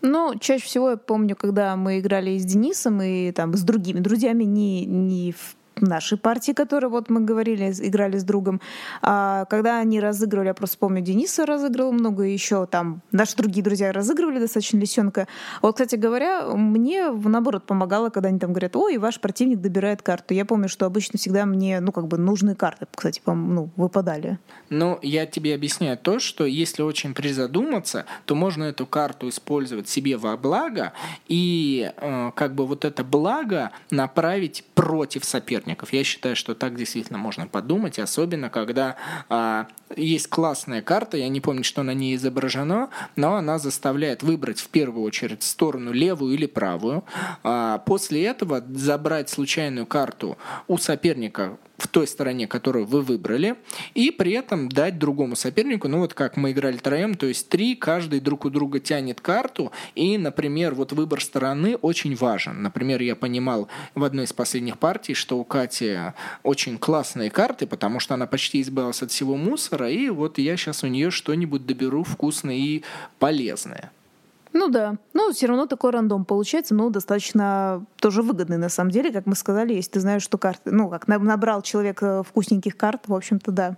Ну, чаще всего я помню, когда мы играли с Денисом и там с другими друзьями, не, не в нашей партии, которые вот мы говорили, играли с другом. А когда они разыгрывали, я просто помню, Дениса разыгрывал много, еще там наши другие друзья разыгрывали достаточно лисенка. Вот, кстати говоря, мне наоборот помогало, когда они там говорят, ой, ваш противник добирает карту. Я помню, что обычно всегда мне, ну, как бы нужные карты, кстати, ну, выпадали. Ну, я тебе объясняю то, что если очень призадуматься, то можно эту карту использовать себе во благо и э, как бы вот это благо направить против соперника соперников. Я считаю, что так действительно можно подумать, особенно когда а, есть классная карта, я не помню, что на ней изображено, но она заставляет выбрать в первую очередь сторону левую или правую. А, после этого забрать случайную карту у соперника в той стороне, которую вы выбрали, и при этом дать другому сопернику, ну вот как мы играли троем, то есть три, каждый друг у друга тянет карту, и, например, вот выбор стороны очень важен. Например, я понимал в одной из последних партий, что у Кати очень классные карты, потому что она почти избавилась от всего мусора, и вот я сейчас у нее что-нибудь доберу вкусное и полезное. Ну да. Ну, все равно такой рандом получается, но достаточно тоже выгодный на самом деле, как мы сказали, если ты знаешь, что карты, ну, как набрал человек э, вкусненьких карт, в общем-то, да.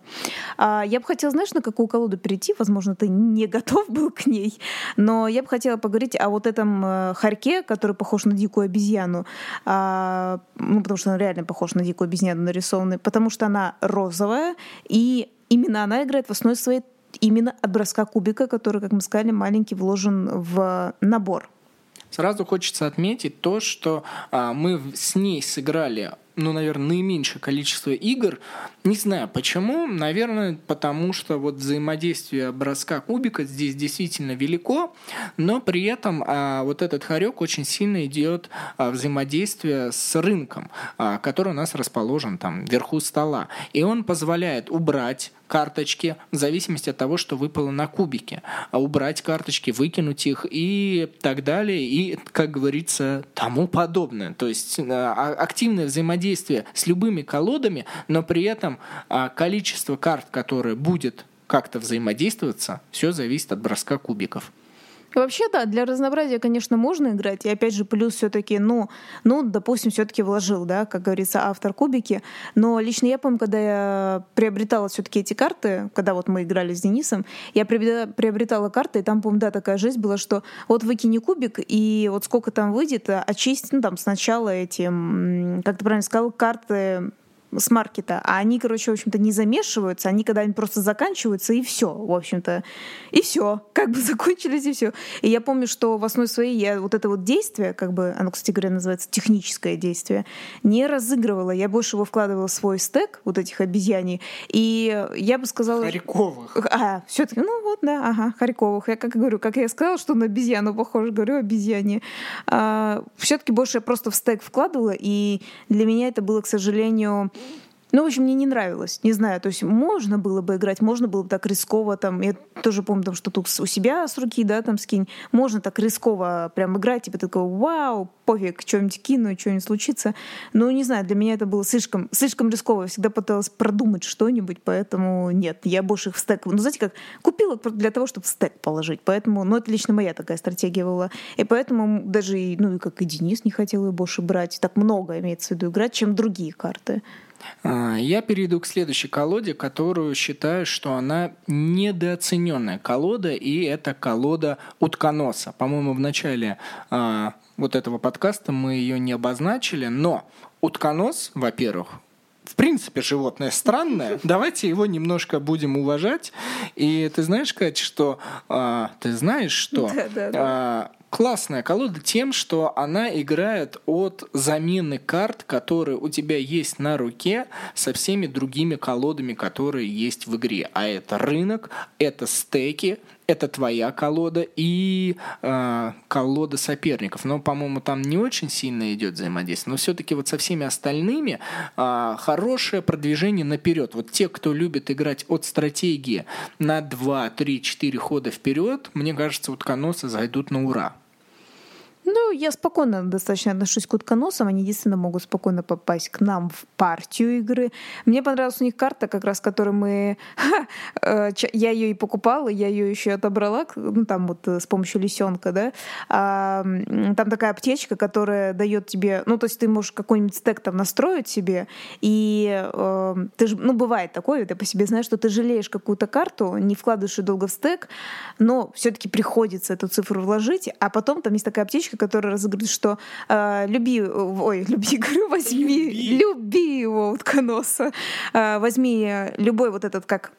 А я бы хотела, знаешь, на какую колоду перейти, возможно, ты не готов был к ней, но я бы хотела поговорить о вот этом э, хорьке, который похож на дикую обезьяну, а, ну, потому что он реально похож на дикую обезьяну нарисованный, потому что она розовая, и именно она играет в основе своей именно от броска кубика, который, как мы сказали, маленький вложен в набор. Сразу хочется отметить то, что а, мы с ней сыграли ну, наверное, наименьшее количество игр. Не знаю почему. Наверное, потому что вот взаимодействие броска кубика здесь действительно велико, но при этом а, вот этот хорек очень сильно идет а, взаимодействие с рынком, а, который у нас расположен там вверху стола. И он позволяет убрать карточки в зависимости от того, что выпало на кубике. А убрать карточки, выкинуть их и так далее, и, как говорится, тому подобное. То есть а, активное взаимодействие с любыми колодами, но при этом а, количество карт, которое будет как-то взаимодействоваться, все зависит от броска кубиков. Вообще, да, для разнообразия, конечно, можно играть. И опять же, плюс все-таки, ну, ну, допустим, все-таки вложил, да, как говорится, автор кубики. Но лично я помню, когда я приобретала все-таки эти карты, когда вот мы играли с Денисом, я приобретала карты, и там, помню, да, такая жизнь была, что вот выкини кубик, и вот сколько там выйдет, очистить, ну, там, сначала эти, как ты правильно сказал, карты с маркета, а они, короче, в общем-то, не замешиваются, они когда-нибудь просто заканчиваются, и все, в общем-то. И все, как бы закончились, и все. И я помню, что в основе своей я вот это вот действие, как бы, оно, кстати говоря, называется техническое действие, не разыгрывала. Я больше его вкладывала в свой стек, вот этих обезьяний, и я бы сказала... Харьковых. А, все таки ну вот, да, ага, Харьковых. Я как говорю, как я сказала, что на обезьяну похоже, говорю, обезьяне. А, все таки больше я просто в стек вкладывала, и для меня это было, к сожалению, ну, в общем, мне не нравилось. Не знаю, то есть можно было бы играть, можно было бы так рисково, там, я тоже помню, там, что тут у себя с руки, да, там, скинь. Можно так рисково прям играть, типа такого, вау, пофиг, что-нибудь кину, что-нибудь случится. Но, не знаю, для меня это было слишком, слишком рисково. Я всегда пыталась продумать что-нибудь, поэтому нет, я больше их в стек... Ну, знаете, как, купила для того, чтобы в стек положить. Поэтому, ну, это лично моя такая стратегия была. И поэтому даже, ну, и как и Денис не хотел ее больше брать. Так много имеется в виду играть, чем другие карты. А, я перейду к следующей колоде, которую считаю, что она недооцененная колода, и это колода утконоса. По-моему, в начале а, вот этого подкаста мы ее не обозначили, но утконос, во-первых, в принципе, животное странное. Давайте его немножко будем уважать. И ты знаешь, Кать, что... А, ты знаешь, что... Да, да, да. А, классная колода тем, что она играет от замены карт, которые у тебя есть на руке, со всеми другими колодами, которые есть в игре. А это рынок, это стеки, это твоя колода и э, колода соперников. Но, по-моему, там не очень сильно идет взаимодействие. Но все-таки вот со всеми остальными э, хорошее продвижение наперед. Вот те, кто любит играть от стратегии на 2, 3, 4 хода вперед, мне кажется, утконосы зайдут на ура. Ну, я спокойно достаточно отношусь к утконосам. Они единственно могут спокойно попасть к нам в партию игры. Мне понравилась у них карта, как раз, которую мы... Э, я ее и покупала, я ее еще отобрала, ну, там вот э, с помощью лисенка, да. А, там такая аптечка, которая дает тебе... Ну, то есть ты можешь какой-нибудь стек там настроить себе, и э, ты же... Ну, бывает такое, ты по себе знаешь, что ты жалеешь какую-то карту, не вкладываешь ее долго в стек, но все-таки приходится эту цифру вложить, а потом там есть такая аптечка, который разыгрывает, что э, люби, ой, люби, говорю, возьми, люби, люби его утконоса, э, возьми любой вот этот как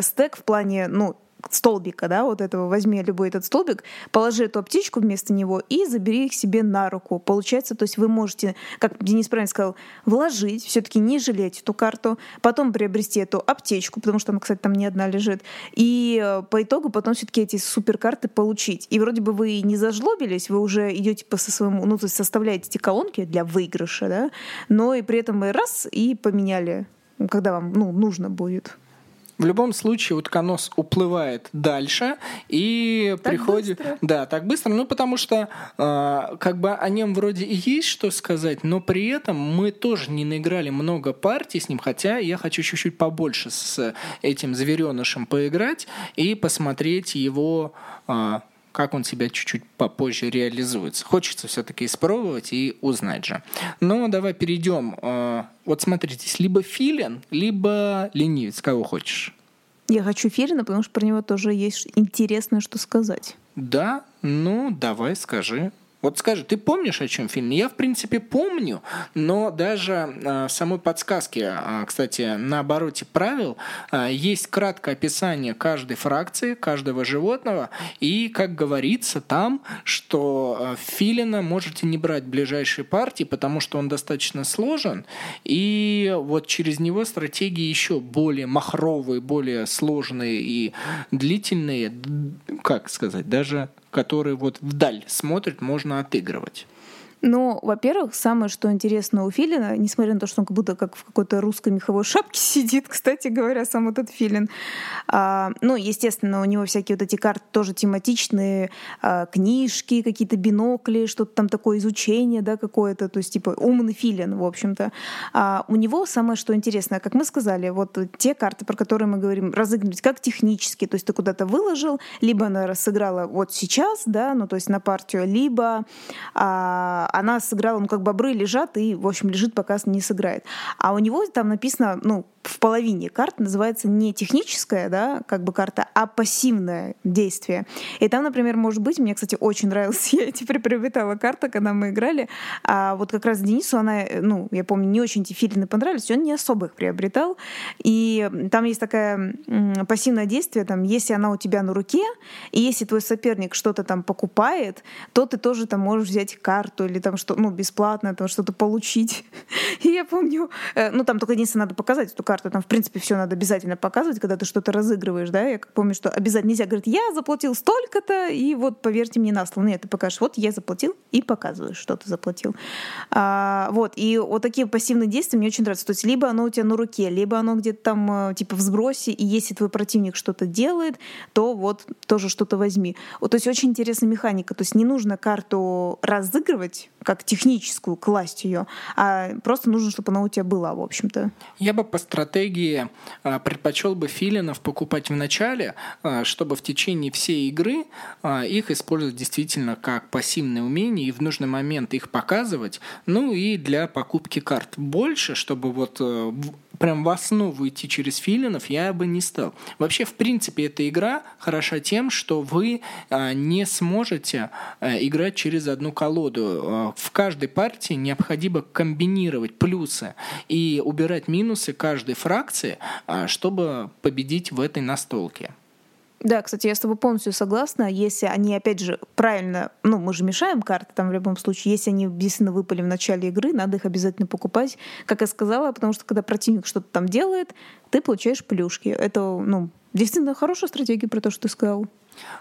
стек в плане, ну, столбика, да, вот этого, возьми любой этот столбик, положи эту аптечку вместо него и забери их себе на руку. Получается, то есть вы можете, как Денис правильно сказал, вложить, все-таки не жалеть эту карту, потом приобрести эту аптечку, потому что она, кстати, там не одна лежит, и э, по итогу потом все-таки эти суперкарты получить. И вроде бы вы не зажлобились, вы уже идете по своему, ну, то есть составляете эти колонки для выигрыша, да, но и при этом вы раз и поменяли когда вам ну, нужно будет. В любом случае утконос уплывает дальше и так приходит... Быстро. Да, так быстро. Ну, потому что э, как бы о нем вроде и есть что сказать, но при этом мы тоже не наиграли много партий с ним, хотя я хочу чуть-чуть побольше с этим зверенышем поиграть и посмотреть его... Э, как он себя чуть-чуть попозже реализуется. Хочется все-таки испробовать и узнать же. Но давай перейдем. Э, вот смотрите, либо филин, либо ленивец, кого хочешь. Я хочу Филина, потому что про него тоже есть интересное, что сказать. Да? Ну, давай, скажи. Вот скажи, ты помнишь, о чем фильм? Я, в принципе, помню, но даже э, в самой подсказке, э, кстати, на обороте правил э, есть краткое описание каждой фракции, каждого животного, и, как говорится там, что филина можете не брать в ближайшие партии, потому что он достаточно сложен, и вот через него стратегии еще более махровые, более сложные и длительные, как сказать, даже которые вот вдаль смотрят, можно отыгрывать. Ну, во-первых, самое, что интересно у Филина, несмотря на то, что он как будто как в какой-то русской меховой шапке сидит, кстати говоря, сам этот Филин. А, ну, естественно, у него всякие вот эти карты тоже тематичные, а, книжки, какие-то бинокли, что-то там такое изучение, да, какое-то, то есть типа умный Филин, в общем-то. А у него самое, что интересно, как мы сказали, вот те карты, про которые мы говорим, разыгрывать как технически, то есть ты куда-то выложил, либо она сыграла вот сейчас, да, ну, то есть на партию, либо а, она сыграла, ну, как бобры лежат, и, в общем, лежит, пока не сыграет. А у него там написано, ну, в половине карт называется не техническая, да, как бы карта, а пассивное действие. И там, например, может быть, мне, кстати, очень нравилась, я теперь приобретала карта, когда мы играли, а вот как раз Денису она, ну, я помню, не очень филины понравились, он не особо их приобретал. И там есть такая пассивное действие, там, если она у тебя на руке, и если твой соперник что-то там покупает, то ты тоже там можешь взять карту или там что, ну, бесплатно там что-то получить. И я помню, э, ну, там только единственное надо показать эту карту, карту, там, в принципе, все надо обязательно показывать, когда ты что-то разыгрываешь, да, я помню, что обязательно нельзя говорить, я заплатил столько-то, и вот, поверьте мне на слово. Нет, ты покажешь, вот я заплатил, и показываешь, что ты заплатил. А, вот, и вот такие пассивные действия мне очень нравятся. То есть либо оно у тебя на руке, либо оно где-то там, э, типа, в сбросе, и если твой противник что-то делает, то вот тоже что-то возьми. Вот, то есть очень интересная механика. То есть не нужно карту разыгрывать, как техническую, класть ее, а просто нужно, чтобы она у тебя была, в общем-то. Я бы по стратегии а, предпочел бы филинов покупать в начале, а, чтобы в течение всей игры а, их использовать действительно как пассивное умение и в нужный момент их показывать, ну и для покупки карт больше, чтобы вот э, прям в основу идти через филинов я бы не стал. Вообще, в принципе, эта игра хороша тем, что вы а, не сможете а, играть через одну колоду. А, в каждой партии необходимо комбинировать плюсы и убирать минусы каждой фракции, чтобы победить в этой настолке. Да, кстати, я с тобой полностью согласна. Если они, опять же, правильно, ну, мы же мешаем карты там в любом случае, если они действительно выпали в начале игры, надо их обязательно покупать, как я сказала, потому что когда противник что-то там делает, ты получаешь плюшки. Это, ну, действительно хорошая стратегия про то, что ты сказал.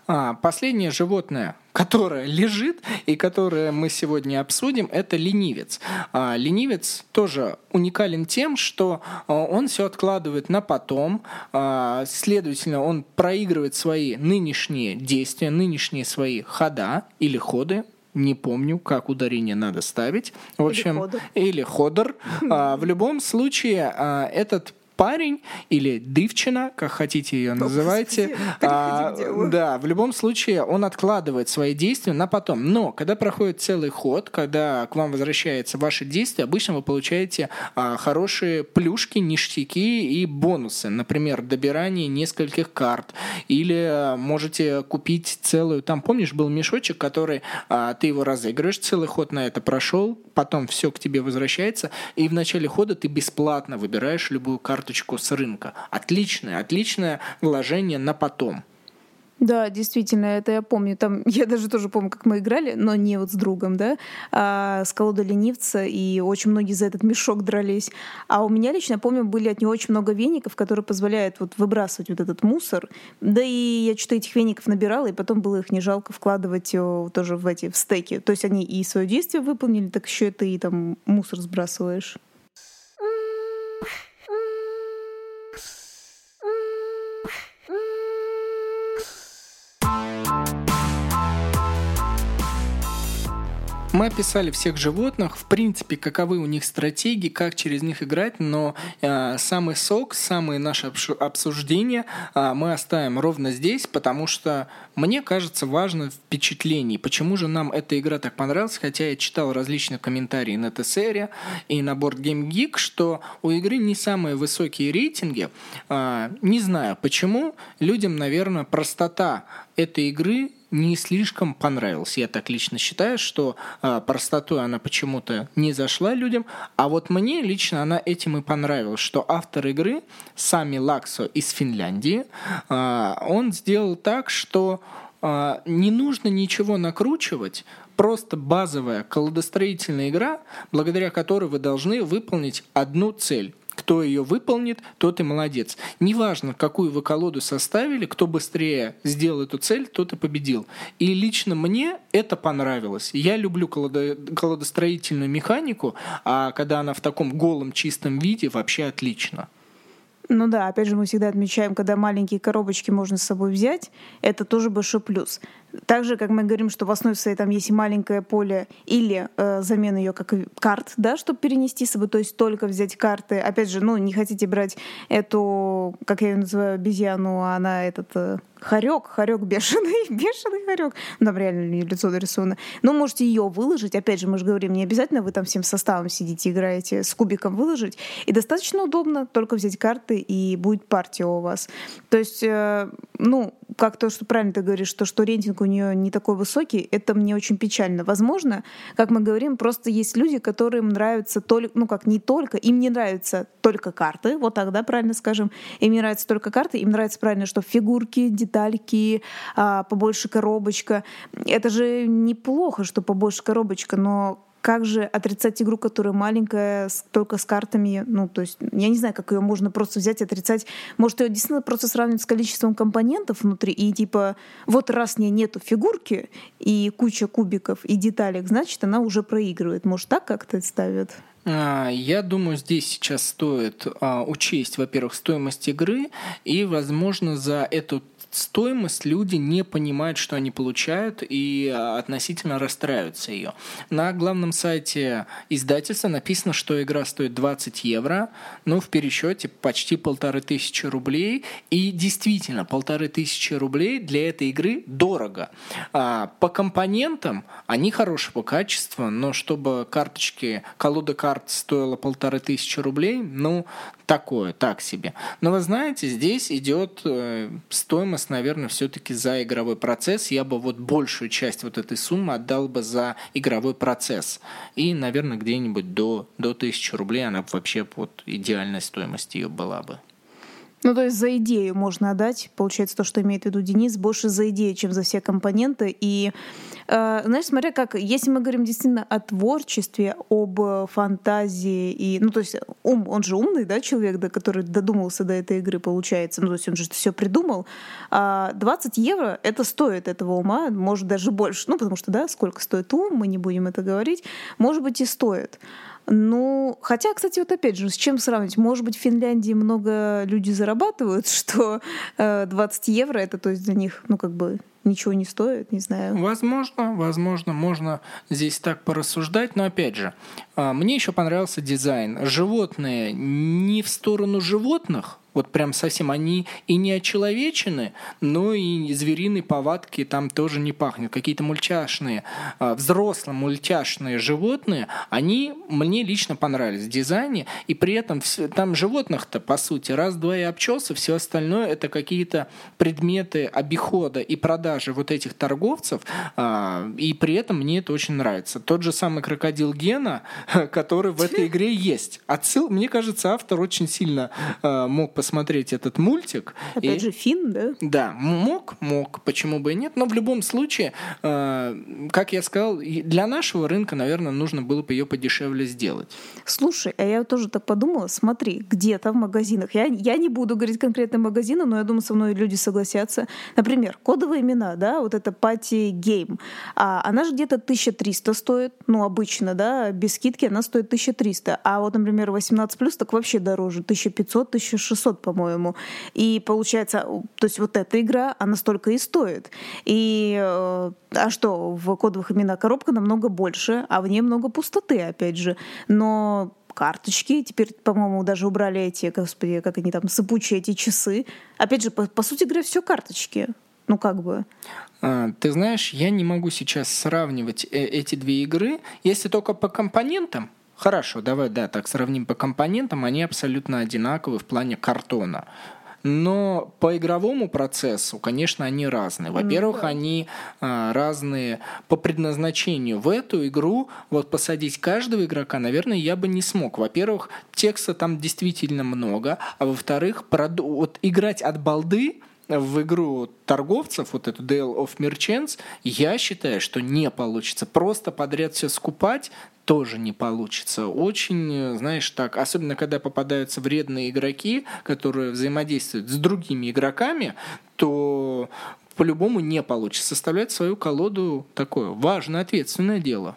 А, последнее животное, которое лежит и которое мы сегодня обсудим, это ленивец. А, ленивец тоже уникален тем, что а, он все откладывает на потом, а, следовательно, он проигрывает свои нынешние действия, нынешние свои хода или ходы, не помню, как ударение надо ставить. В общем, или ходор. Или ходор. В любом случае, этот парень или дывчина, как хотите ее называйте. А, да, в любом случае он откладывает свои действия на потом. Но когда проходит целый ход, когда к вам возвращается ваше действие, обычно вы получаете а, хорошие плюшки, ништяки и бонусы. Например, добирание нескольких карт. Или а, можете купить целую... Там, помнишь, был мешочек, который а, ты его разыгрываешь, целый ход на это прошел, потом все к тебе возвращается, и в начале хода ты бесплатно выбираешь любую карту карточку с рынка. Отличное, отличное вложение на потом. Да, действительно, это я помню. Там я даже тоже помню, как мы играли, но не вот с другом, да, а с колодой ленивца, и очень многие за этот мешок дрались. А у меня лично, помню, были от него очень много веников, которые позволяют вот выбрасывать вот этот мусор. Да и я что-то этих веников набирала, и потом было их не жалко вкладывать э, тоже в эти в стеки. То есть они и свое действие выполнили, так еще и там мусор сбрасываешь. Мы описали всех животных, в принципе, каковы у них стратегии, как через них играть, но э, самый сок, самые наши обсуждения э, мы оставим ровно здесь, потому что мне кажется важно впечатление. Почему же нам эта игра так понравилась, хотя я читал различные комментарии на TSR и на Board Game Geek, что у игры не самые высокие рейтинги. Э, не знаю почему, людям, наверное, простота этой игры не слишком понравился. Я так лично считаю, что э, простотой она почему-то не зашла людям, а вот мне лично она этим и понравилась, что автор игры, Сами Лаксо из Финляндии, э, он сделал так, что э, не нужно ничего накручивать, просто базовая колодостроительная игра, благодаря которой вы должны выполнить одну цель кто ее выполнит, тот и молодец. Неважно, какую вы колоду составили, кто быстрее сделал эту цель, тот и победил. И лично мне это понравилось. Я люблю колодо... колодостроительную механику, а когда она в таком голом чистом виде, вообще отлично. Ну да, опять же, мы всегда отмечаем, когда маленькие коробочки можно с собой взять, это тоже большой плюс. Так же, как мы говорим, что в основе своей там есть и маленькое поле или э, замена ее как карт, да, чтобы перенести с собой, то есть только взять карты. Опять же, ну, не хотите брать эту, как я ее называю, обезьяну, а она этот э, хорек, хорек бешеный, бешеный хорек. Ну, там реально лицо нарисовано. Но можете ее выложить. Опять же, мы же говорим, не обязательно вы там всем составом сидите, играете, с кубиком выложить. И достаточно удобно только взять карты, и будет партия у вас. То есть, э, ну, как то, что правильно ты говоришь, то, что рейтинг у нее не такой высокий, это мне очень печально. Возможно, как мы говорим, просто есть люди, которым нравятся только, ну как не только, им не нравятся только карты, вот тогда правильно скажем, им не нравятся только карты, им нравится правильно, что фигурки, детальки, а, побольше коробочка. Это же неплохо, что побольше коробочка, но как же отрицать игру, которая маленькая, только с картами? Ну, то есть, я не знаю, как ее можно просто взять и отрицать. Может, ее действительно просто сравнивать с количеством компонентов внутри, и типа, вот раз не нету фигурки и куча кубиков и деталек, значит, она уже проигрывает. Может, так как-то ставят? А, я думаю, здесь сейчас стоит а, учесть, во-первых, стоимость игры, и, возможно, за эту стоимость люди не понимают, что они получают, и а, относительно расстраиваются ее. На главном сайте издательства написано, что игра стоит 20 евро, но в пересчете почти полторы тысячи рублей. И действительно, полторы тысячи рублей для этой игры дорого. А, по компонентам они хорошего качества, но чтобы карточки, колода карт стоила полторы тысячи рублей, ну, такое, так себе. Но вы знаете, здесь идет э, стоимость, наверное, все-таки за игровой процесс. Я бы вот большую часть вот этой суммы отдал бы за игровой процесс. И, наверное, где-нибудь до, до 1000 рублей она вообще вот идеальная стоимость ее была бы. Ну, то есть за идею можно отдать, получается, то, что имеет в виду Денис, больше за идею, чем за все компоненты. И Э, знаешь, смотря как, если мы говорим действительно о творчестве, об фантазии, и, ну, то есть ум, он же умный, да, человек, да, который додумался до этой игры, получается, ну, то есть он же все придумал, а 20 евро это стоит этого ума, может даже больше, ну, потому что, да, сколько стоит ум, мы не будем это говорить, может быть и стоит. Ну, хотя, кстати, вот опять же, с чем сравнить? Может быть, в Финляндии много людей зарабатывают, что 20 э, евро это, то есть для них, ну, как бы ничего не стоит, не знаю. Возможно, возможно, можно здесь так порассуждать, но опять же, а, мне еще понравился дизайн. Животные не в сторону животных, вот прям совсем они и не очеловечены, но и звериной повадки там тоже не пахнет. Какие-то мультяшные, а, взрослые мультяшные животные, они мне лично понравились в дизайне, и при этом там животных-то, по сути, раз-два и обчелся, все остальное это какие-то предметы обихода и продажи вот этих торговцев, а, и при этом мне это очень нравится. Тот же самый крокодил Гена, который в этой игре есть. Отсыл, мне кажется, автор очень сильно а, мог посмотреть посмотреть этот мультик. Опять и... же, фин, да? Да, мог, мог, почему бы и нет. Но в любом случае, э, как я сказал, для нашего рынка, наверное, нужно было бы ее подешевле сделать. Слушай, а я тоже так подумала, смотри, где-то в магазинах, я, я не буду говорить конкретные магазины, но я думаю, со мной люди согласятся. Например, кодовые имена, да, вот это Пати Гейм, а, она же где-то 1300 стоит, ну, обычно, да, без скидки она стоит 1300, а вот, например, 18+, так вообще дороже, 1500-1600 500, по-моему. И получается, то есть вот эта игра, она столько и стоит. И э, а что, в кодовых именах коробка намного больше, а в ней много пустоты, опять же. Но карточки. Теперь, по-моему, даже убрали эти, господи, как они там, сыпучие эти часы. Опять же, по, по сути говоря, все карточки. Ну, как бы. А, ты знаешь, я не могу сейчас сравнивать э эти две игры, если только по компонентам. Хорошо, давай, да, так сравним по компонентам, они абсолютно одинаковы в плане картона. Но по игровому процессу, конечно, они разные. Во-первых, ну, они а, разные по предназначению. В эту игру вот посадить каждого игрока, наверное, я бы не смог. Во-первых, текста там действительно много, а во-вторых, вот играть от балды в игру торговцев, вот эту Dale of Merchants, я считаю, что не получится. Просто подряд все скупать тоже не получится. Очень, знаешь, так, особенно когда попадаются вредные игроки, которые взаимодействуют с другими игроками, то по-любому не получится. Составлять свою колоду такое важное, ответственное дело.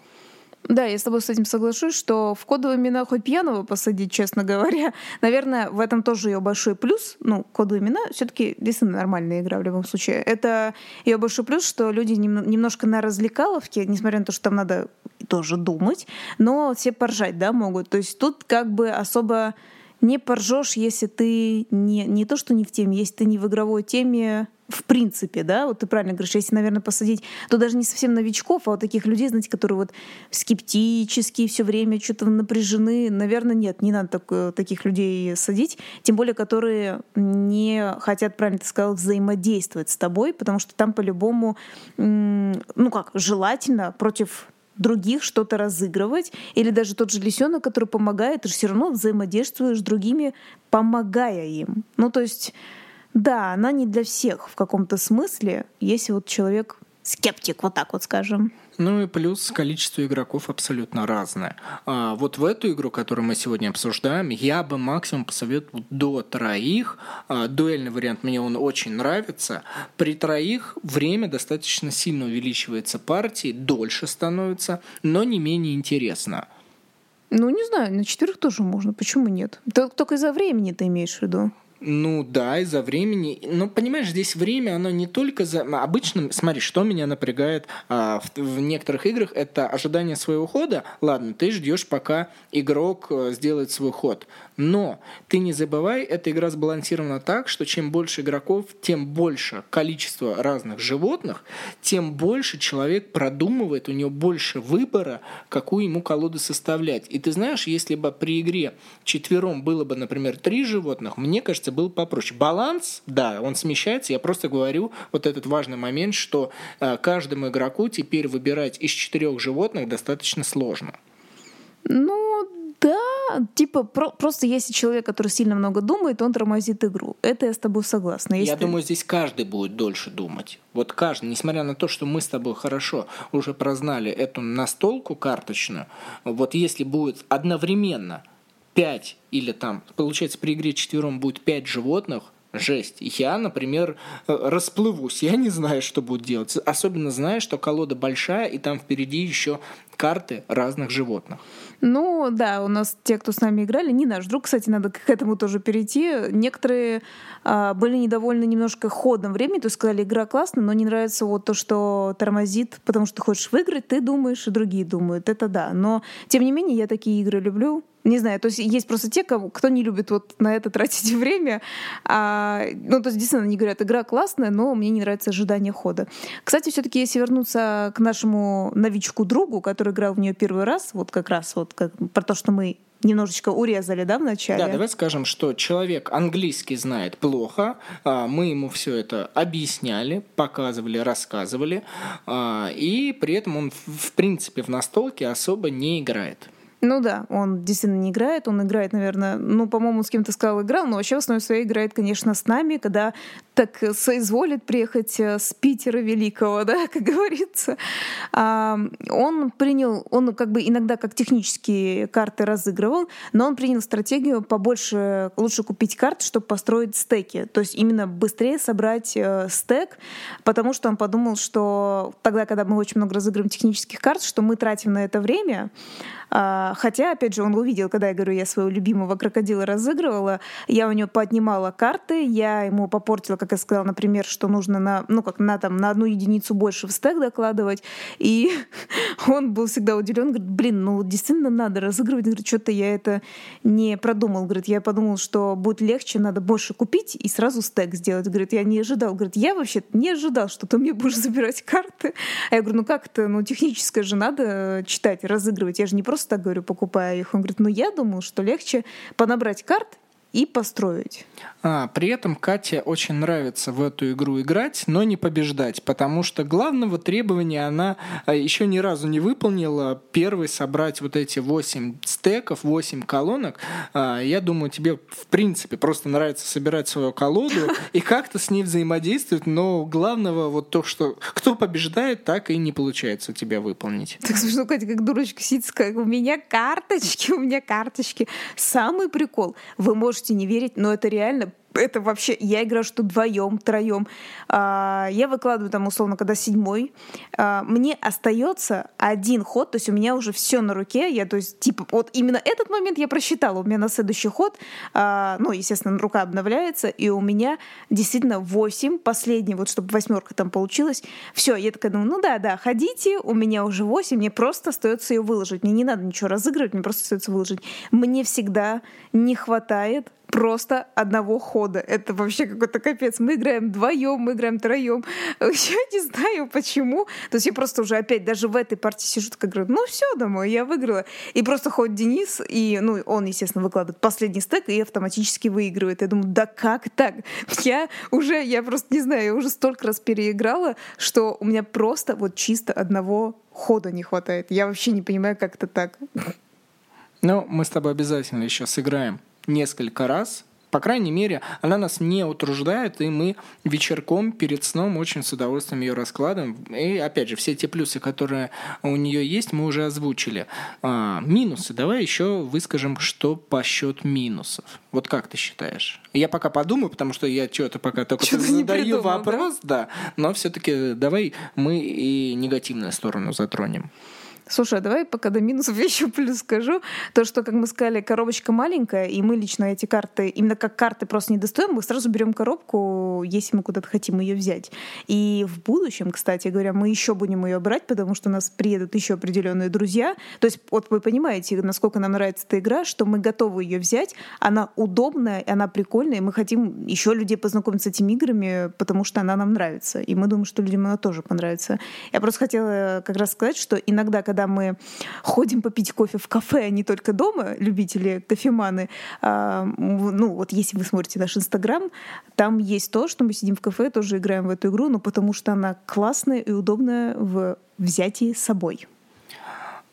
Да, я с тобой с этим соглашусь, что в кодовые имена хоть пьяного посадить, честно говоря. Наверное, в этом тоже ее большой плюс. Ну, кодовые имена все-таки действительно нормальная игра в любом случае. Это ее большой плюс, что люди немножко на развлекаловке, несмотря на то, что там надо тоже думать, но все поржать, да, могут. То есть тут как бы особо не поржешь, если ты не, не то, что не в теме, если ты не в игровой теме в принципе, да, вот ты правильно говоришь, если, наверное, посадить, то даже не совсем новичков, а вот таких людей, знаете, которые вот скептически все время что-то напряжены, наверное, нет, не надо так, таких людей садить, тем более, которые не хотят, правильно ты сказал, взаимодействовать с тобой, потому что там по-любому, ну как, желательно против других что-то разыгрывать, или даже тот же лисенок, который помогает, ты же все равно взаимодействуешь с другими, помогая им. Ну, то есть, да, она не для всех в каком-то смысле, если вот человек скептик, вот так вот скажем. Ну и плюс количество игроков абсолютно разное. А вот в эту игру, которую мы сегодня обсуждаем, я бы максимум посоветовал до троих. А, дуэльный вариант мне он очень нравится. При троих время достаточно сильно увеличивается партии, дольше становится, но не менее интересно. Ну, не знаю, на четверых тоже можно. Почему нет? Только из-за времени ты имеешь в виду? Ну да, из-за времени. Но понимаешь, здесь время, оно не только за... Обычно, смотри, что меня напрягает а, в, в некоторых играх, это ожидание своего хода. Ладно, ты ждешь, пока игрок а, сделает свой ход. Но ты не забывай, эта игра сбалансирована так, что чем больше игроков, тем больше количество разных животных, тем больше человек продумывает, у него больше выбора, какую ему колоду составлять. И ты знаешь, если бы при игре четвером было бы, например, три животных, мне кажется, было попроще. Баланс, да, он смещается. Я просто говорю вот этот важный момент, что э, каждому игроку теперь выбирать из четырех животных достаточно сложно. Ну, да, типа про, просто если человек, который сильно много думает, он тормозит игру. Это я с тобой согласна. Если... Я думаю, здесь каждый будет дольше думать. Вот каждый, несмотря на то, что мы с тобой хорошо уже прознали эту настолку карточную, вот если будет одновременно пять или там, получается, при игре четвером будет пять животных, жесть. Я, например, э, расплывусь, я не знаю, что будет делать. Особенно зная, что колода большая, и там впереди еще карты разных животных. Ну да, у нас те, кто с нами играли, не наш друг, кстати, надо к этому тоже перейти. Некоторые а, были недовольны немножко ходом времени, то есть сказали, игра классная, но не нравится вот то, что тормозит, потому что ты хочешь выиграть, ты думаешь, и другие думают. Это да. Но тем не менее, я такие игры люблю. Не знаю, то есть есть просто те, кого, кто не любит вот на это тратить время. А, ну, то есть действительно они говорят, игра классная, но мне не нравится ожидание хода. Кстати, все-таки если вернуться к нашему новичку-другу, который играл в нее первый раз, вот как раз вот как, про то, что мы немножечко урезали, да, в начале? Да, давай скажем, что человек английский знает плохо, а, мы ему все это объясняли, показывали, рассказывали, а, и при этом он, в принципе, в настолке особо не играет. Ну да, он действительно не играет, он играет, наверное, ну, по-моему, с кем-то сказал, играл, но вообще в основе своей играет, конечно, с нами, когда так соизволит приехать э, с Питера Великого, да, как говорится. А, он принял, он как бы иногда как технические карты разыгрывал, но он принял стратегию побольше, лучше купить карт, чтобы построить стеки. То есть именно быстрее собрать э, стек, потому что он подумал, что тогда, когда мы очень много разыгрываем технических карт, что мы тратим на это время, хотя, опять же, он увидел, когда я говорю, я своего любимого крокодила разыгрывала, я у него поднимала карты, я ему попортила, как я сказала, например, что нужно на, ну, как на, там, на одну единицу больше в стек докладывать, и он был всегда удивлен, говорит, блин, ну действительно надо разыгрывать, говорит, что-то я это не продумал, говорит, я подумал, что будет легче, надо больше купить и сразу стек сделать, говорит, я не ожидал, говорит, я вообще не ожидал, что ты мне будешь забирать карты, а я говорю, ну как то ну техническое же надо читать, разыгрывать, я же не просто просто говорю, покупая их. Он говорит, ну я думал, что легче понабрать карт и построить. А, при этом Кате очень нравится в эту игру играть, но не побеждать, потому что главного требования она а, еще ни разу не выполнила. Первый собрать вот эти 8 стеков, 8 колонок. А, я думаю, тебе в принципе просто нравится собирать свою колоду и как-то с ней взаимодействовать, но главного вот то, что кто побеждает, так и не получается у тебя выполнить. Так смешно, Катя, как дурочка сидит, как у меня карточки, у меня карточки. Самый прикол, вы можете не верить, но это реально это вообще, я играю что вдвоем, троем. А, я выкладываю там условно, когда седьмой. А, мне остается один ход, то есть у меня уже все на руке. Я, то есть, типа, вот именно этот момент я просчитала. У меня на следующий ход, а, ну, естественно, рука обновляется, и у меня действительно восемь, последний, вот чтобы восьмерка там получилась. Все, я такая думаю, ну да, да, ходите, у меня уже восемь, мне просто остается ее выложить. Мне не надо ничего разыгрывать, мне просто остается выложить. Мне всегда не хватает просто одного хода. Это вообще какой-то капец. Мы играем вдвоем, мы играем троем. Я не знаю почему. То есть я просто уже опять даже в этой партии сижу, такая говорю, ну все, домой, я выиграла. И просто ходит Денис, и ну, он, естественно, выкладывает последний стек и автоматически выигрывает. Я думаю, да как так? Я уже, я просто не знаю, я уже столько раз переиграла, что у меня просто вот чисто одного хода не хватает. Я вообще не понимаю, как это так. Ну, мы с тобой обязательно еще сыграем несколько раз. По крайней мере, она нас не утруждает, и мы вечерком перед сном очень с удовольствием ее раскладываем. И опять же, все те плюсы, которые у нее есть, мы уже озвучили. А, минусы. Давай еще выскажем, что по счет минусов. Вот как ты считаешь? Я пока подумаю, потому что я что-то пока только что задаю придумал, вопрос, да, да но все-таки давай мы и негативную сторону затронем. Слушай, а давай пока до минусов еще плюс скажу. То, что, как мы сказали, коробочка маленькая, и мы лично эти карты, именно как карты просто не достаем, мы сразу берем коробку, если мы куда-то хотим ее взять. И в будущем, кстати говоря, мы еще будем ее брать, потому что у нас приедут еще определенные друзья. То есть, вот вы понимаете, насколько нам нравится эта игра, что мы готовы ее взять. Она удобная, она прикольная, и мы хотим еще людей познакомить с этими играми, потому что она нам нравится. И мы думаем, что людям она тоже понравится. Я просто хотела как раз сказать, что иногда, когда когда мы ходим попить кофе в кафе, а не только дома, любители кофеманы, а, ну вот если вы смотрите наш Инстаграм, там есть то, что мы сидим в кафе, тоже играем в эту игру, но потому что она классная и удобная в взятии с собой.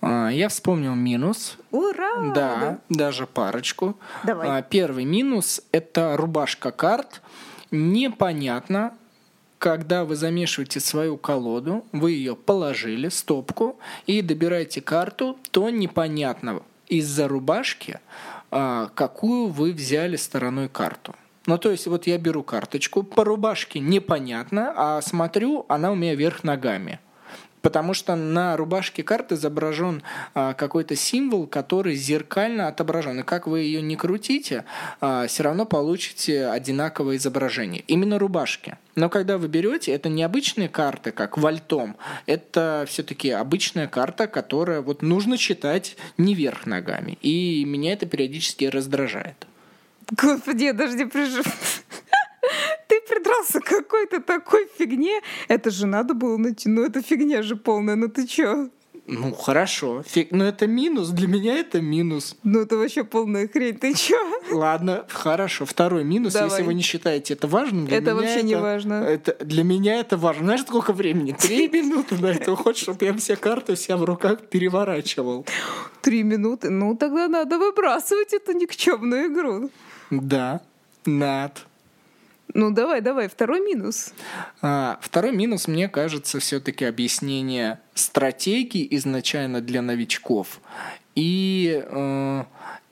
А, я вспомнил минус. Ура! Да, даже парочку. Давай. А, первый минус — это рубашка карт. Непонятно, когда вы замешиваете свою колоду, вы ее положили, стопку, и добираете карту, то непонятно из-за рубашки, а, какую вы взяли стороной карту. Ну, то есть, вот я беру карточку, по рубашке непонятно, а смотрю, она у меня вверх ногами потому что на рубашке карты изображен а, какой-то символ, который зеркально отображен. И как вы ее не крутите, а, все равно получите одинаковое изображение. Именно рубашки. Но когда вы берете, это не обычные карты, как вальтом, это все-таки обычная карта, которая вот нужно читать не вверх ногами. И меня это периодически раздражает. Господи, я даже не прижу. Ты придрался к какой-то такой фигне. Это же надо было найти. Ну, это фигня же полная. Ну, ты чё? Ну, хорошо. Фиг... Но это минус. Для меня это минус. Ну, это вообще полная хрень. Ты чё? Ладно, хорошо. Второй минус, Давай. если вы не считаете это важным. Для это вообще это... не важно. Это... Для меня это важно. Знаешь, сколько времени? Три минуты на это уходит, чтобы я все карты себя в руках переворачивал. Три минуты? Ну, тогда надо выбрасывать эту никчемную игру. Да, надо. Ну давай, давай, второй минус. А, второй минус, мне кажется, все-таки объяснение стратегии изначально для новичков. И э,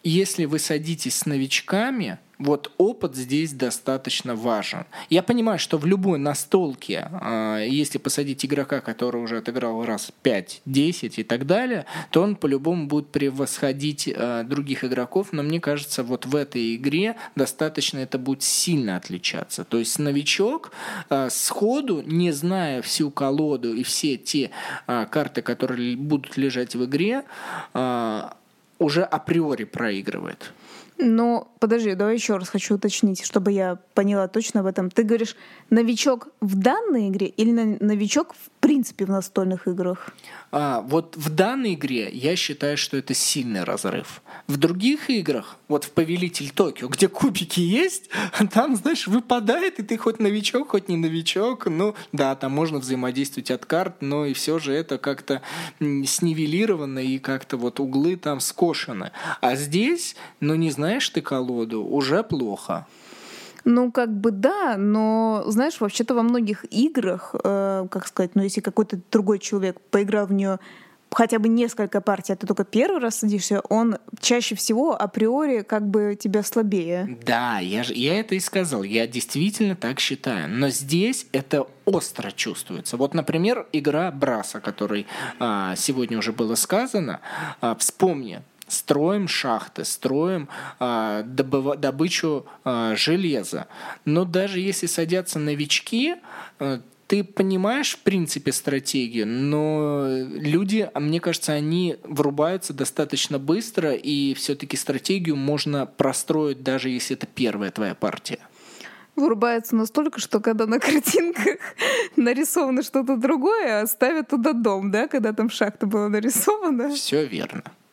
если вы садитесь с новичками, вот опыт здесь достаточно важен. Я понимаю, что в любой настолке, э, если посадить игрока, который уже отыграл раз 5-10 и так далее, то он по-любому будет превосходить э, других игроков, но мне кажется, вот в этой игре достаточно это будет сильно отличаться. То есть новичок э, сходу, не зная всю колоду и все те карты, которые будут лежать в игре, уже априори проигрывает. Но подожди, давай еще раз хочу уточнить, чтобы я поняла точно об этом. Ты говоришь, новичок в данной игре или новичок в принципе в настольных играх? А, вот в данной игре я считаю, что это сильный разрыв. В других играх, вот в Повелитель Токио, где кубики есть, там, знаешь, выпадает, и ты хоть новичок, хоть не новичок. Ну, да, там можно взаимодействовать от карт, но и все же это как-то снивелировано, и как-то вот углы там скошены. А здесь, ну, не знаешь ты колоду, уже плохо. Ну, как бы да, но, знаешь, вообще-то во многих играх, э, как сказать, ну, если какой-то другой человек поиграл в нее хотя бы несколько партий, а ты только первый раз садишься, он чаще всего априори как бы тебя слабее. Да, я, же, я это и сказал, я действительно так считаю. Но здесь это остро чувствуется. Вот, например, игра Браса, о которой а, сегодня уже было сказано. А, вспомни, строим шахты, строим э, добыва, добычу э, железа. Но даже если садятся новички, э, ты понимаешь, в принципе, стратегию, но люди, а мне кажется, они врубаются достаточно быстро, и все-таки стратегию можно простроить, даже если это первая твоя партия вырубается настолько, что когда на картинках нарисовано что-то другое, а ставят туда дом, да, когда там шахта была нарисована. Все верно.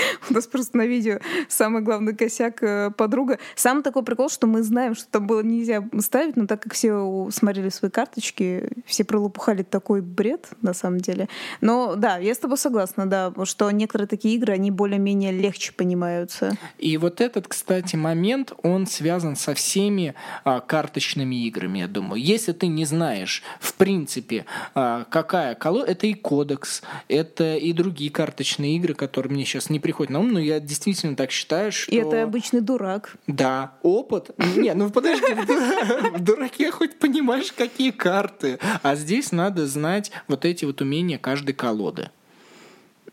У нас просто на видео самый главный косяк э, подруга. Сам такой прикол, что мы знаем, что там было нельзя ставить, но так как все смотрели свои карточки, все пролопухали такой бред на самом деле. Но да, я с тобой согласна, да, что некоторые такие игры, они более-менее легче понимаются. И вот этот, кстати, момент, он связан со всеми а, карточными играми, я думаю. Если ты не знаешь, в принципе, а, какая колода, это и кодекс, это и другие карточные игры, которые мне сейчас не приходят на ум, но я действительно так считаю, что... И это обычный дурак. Да, опыт. Не, ну подожди, в дураке хоть понимаешь, какие карты. А здесь надо знать вот эти вот умения каждой колоды.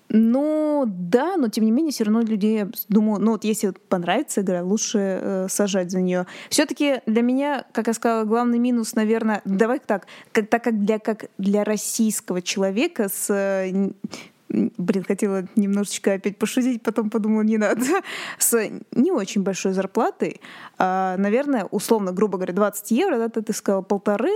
Ну, да, но тем не менее, все равно людей, думаю, ну вот если понравится игра, лучше э, сажать за нее. Все-таки для меня, как я сказала, главный минус, наверное, давай так, как, так как для, как для российского человека с э, блин, хотела немножечко опять пошутить, потом подумала, не надо, с не очень большой зарплатой, а, наверное, условно, грубо говоря, 20 евро, да, ты, сказала полторы,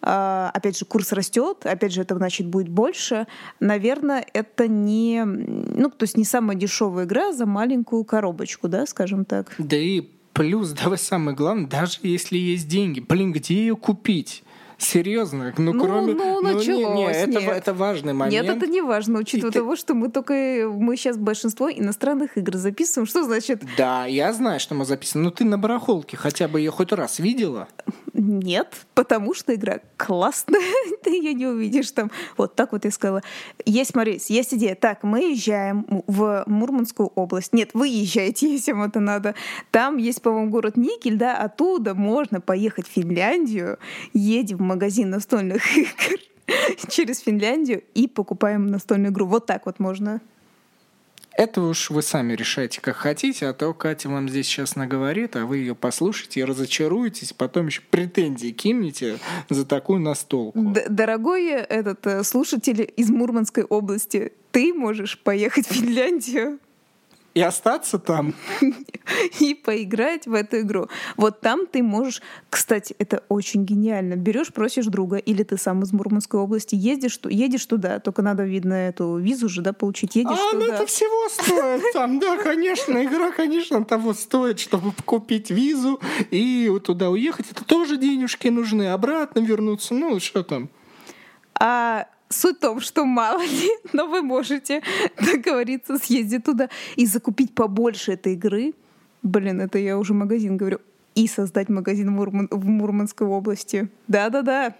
а, опять же, курс растет, опять же, это значит будет больше, наверное, это не, ну, то есть не самая дешевая игра за маленькую коробочку, да, скажем так. Да и плюс, давай самое главное, даже если есть деньги, блин, где ее купить? Серьезно? Ну, ну кроме... Ну, ну началось, не, не, это, нет. это важный момент. Нет, это не важно, учитывая и того, ты... что мы только... Мы сейчас большинство иностранных игр записываем. Что значит? Да, я знаю, что мы записываем. Но ты на барахолке хотя бы ее хоть раз видела? Нет, потому что игра классная. ты ее не увидишь там. Вот так вот я сказала. Есть, смотри, есть идея. Так, мы езжаем в Мурманскую область. Нет, вы езжаете, если вам это надо. Там есть, по-моему, город Никель, да, оттуда можно поехать в Финляндию. Едем в магазин настольных игр через Финляндию и покупаем настольную игру. Вот так вот можно. Это уж вы сами решайте, как хотите, а то Катя вам здесь сейчас наговорит, а вы ее послушаете и разочаруетесь, потом еще претензии кинете за такую настолку. Д- дорогой этот э, слушатель из Мурманской области, ты можешь поехать в Финляндию и остаться там. И поиграть в эту игру. Вот там ты можешь... Кстати, это очень гениально. Берешь, просишь друга, или ты сам из Мурманской области, ездишь, едешь туда, только надо, видно, эту визу же, да, получить. Едешь а, туда. ну это всего стоит там, да, конечно. Игра, конечно, того стоит, чтобы купить визу и вот туда уехать. Это тоже денежки нужны. Обратно вернуться, ну, что там. А Суть в том, что мало ли, но вы можете договориться, съездить туда и закупить побольше этой игры. Блин, это я уже магазин говорю. и создать магазин в, Мурман... в Мурманской области. Да-да-да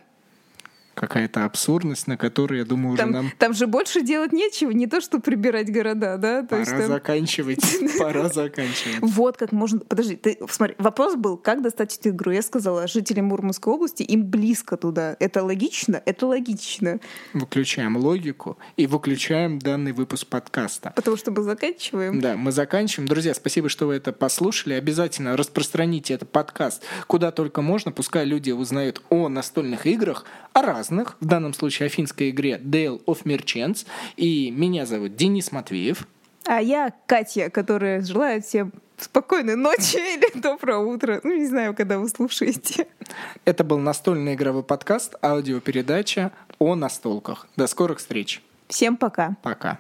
какая-то абсурдность, на которую, я думаю, уже там, нам... Там же больше делать нечего, не то, что прибирать города, да? То пора есть, там... заканчивать, пора заканчивать. Вот как можно... Подожди, ты смотри, вопрос был, как достать эту игру? Я сказала, жители Мурманской области, им близко туда. Это логично? Это логично. Выключаем логику и выключаем данный выпуск подкаста. Потому что мы заканчиваем. Да, мы заканчиваем. Друзья, спасибо, что вы это послушали. Обязательно распространите этот подкаст куда только можно. Пускай люди узнают о настольных играх, о разных, в данном случае о финской игре Dale of Merchants. И меня зовут Денис Матвеев. А я Катя, которая желает всем спокойной ночи или доброе утро. Ну, не знаю, когда вы слушаете. Это был настольный игровой подкаст, аудиопередача о настолках. До скорых встреч. Всем пока. Пока.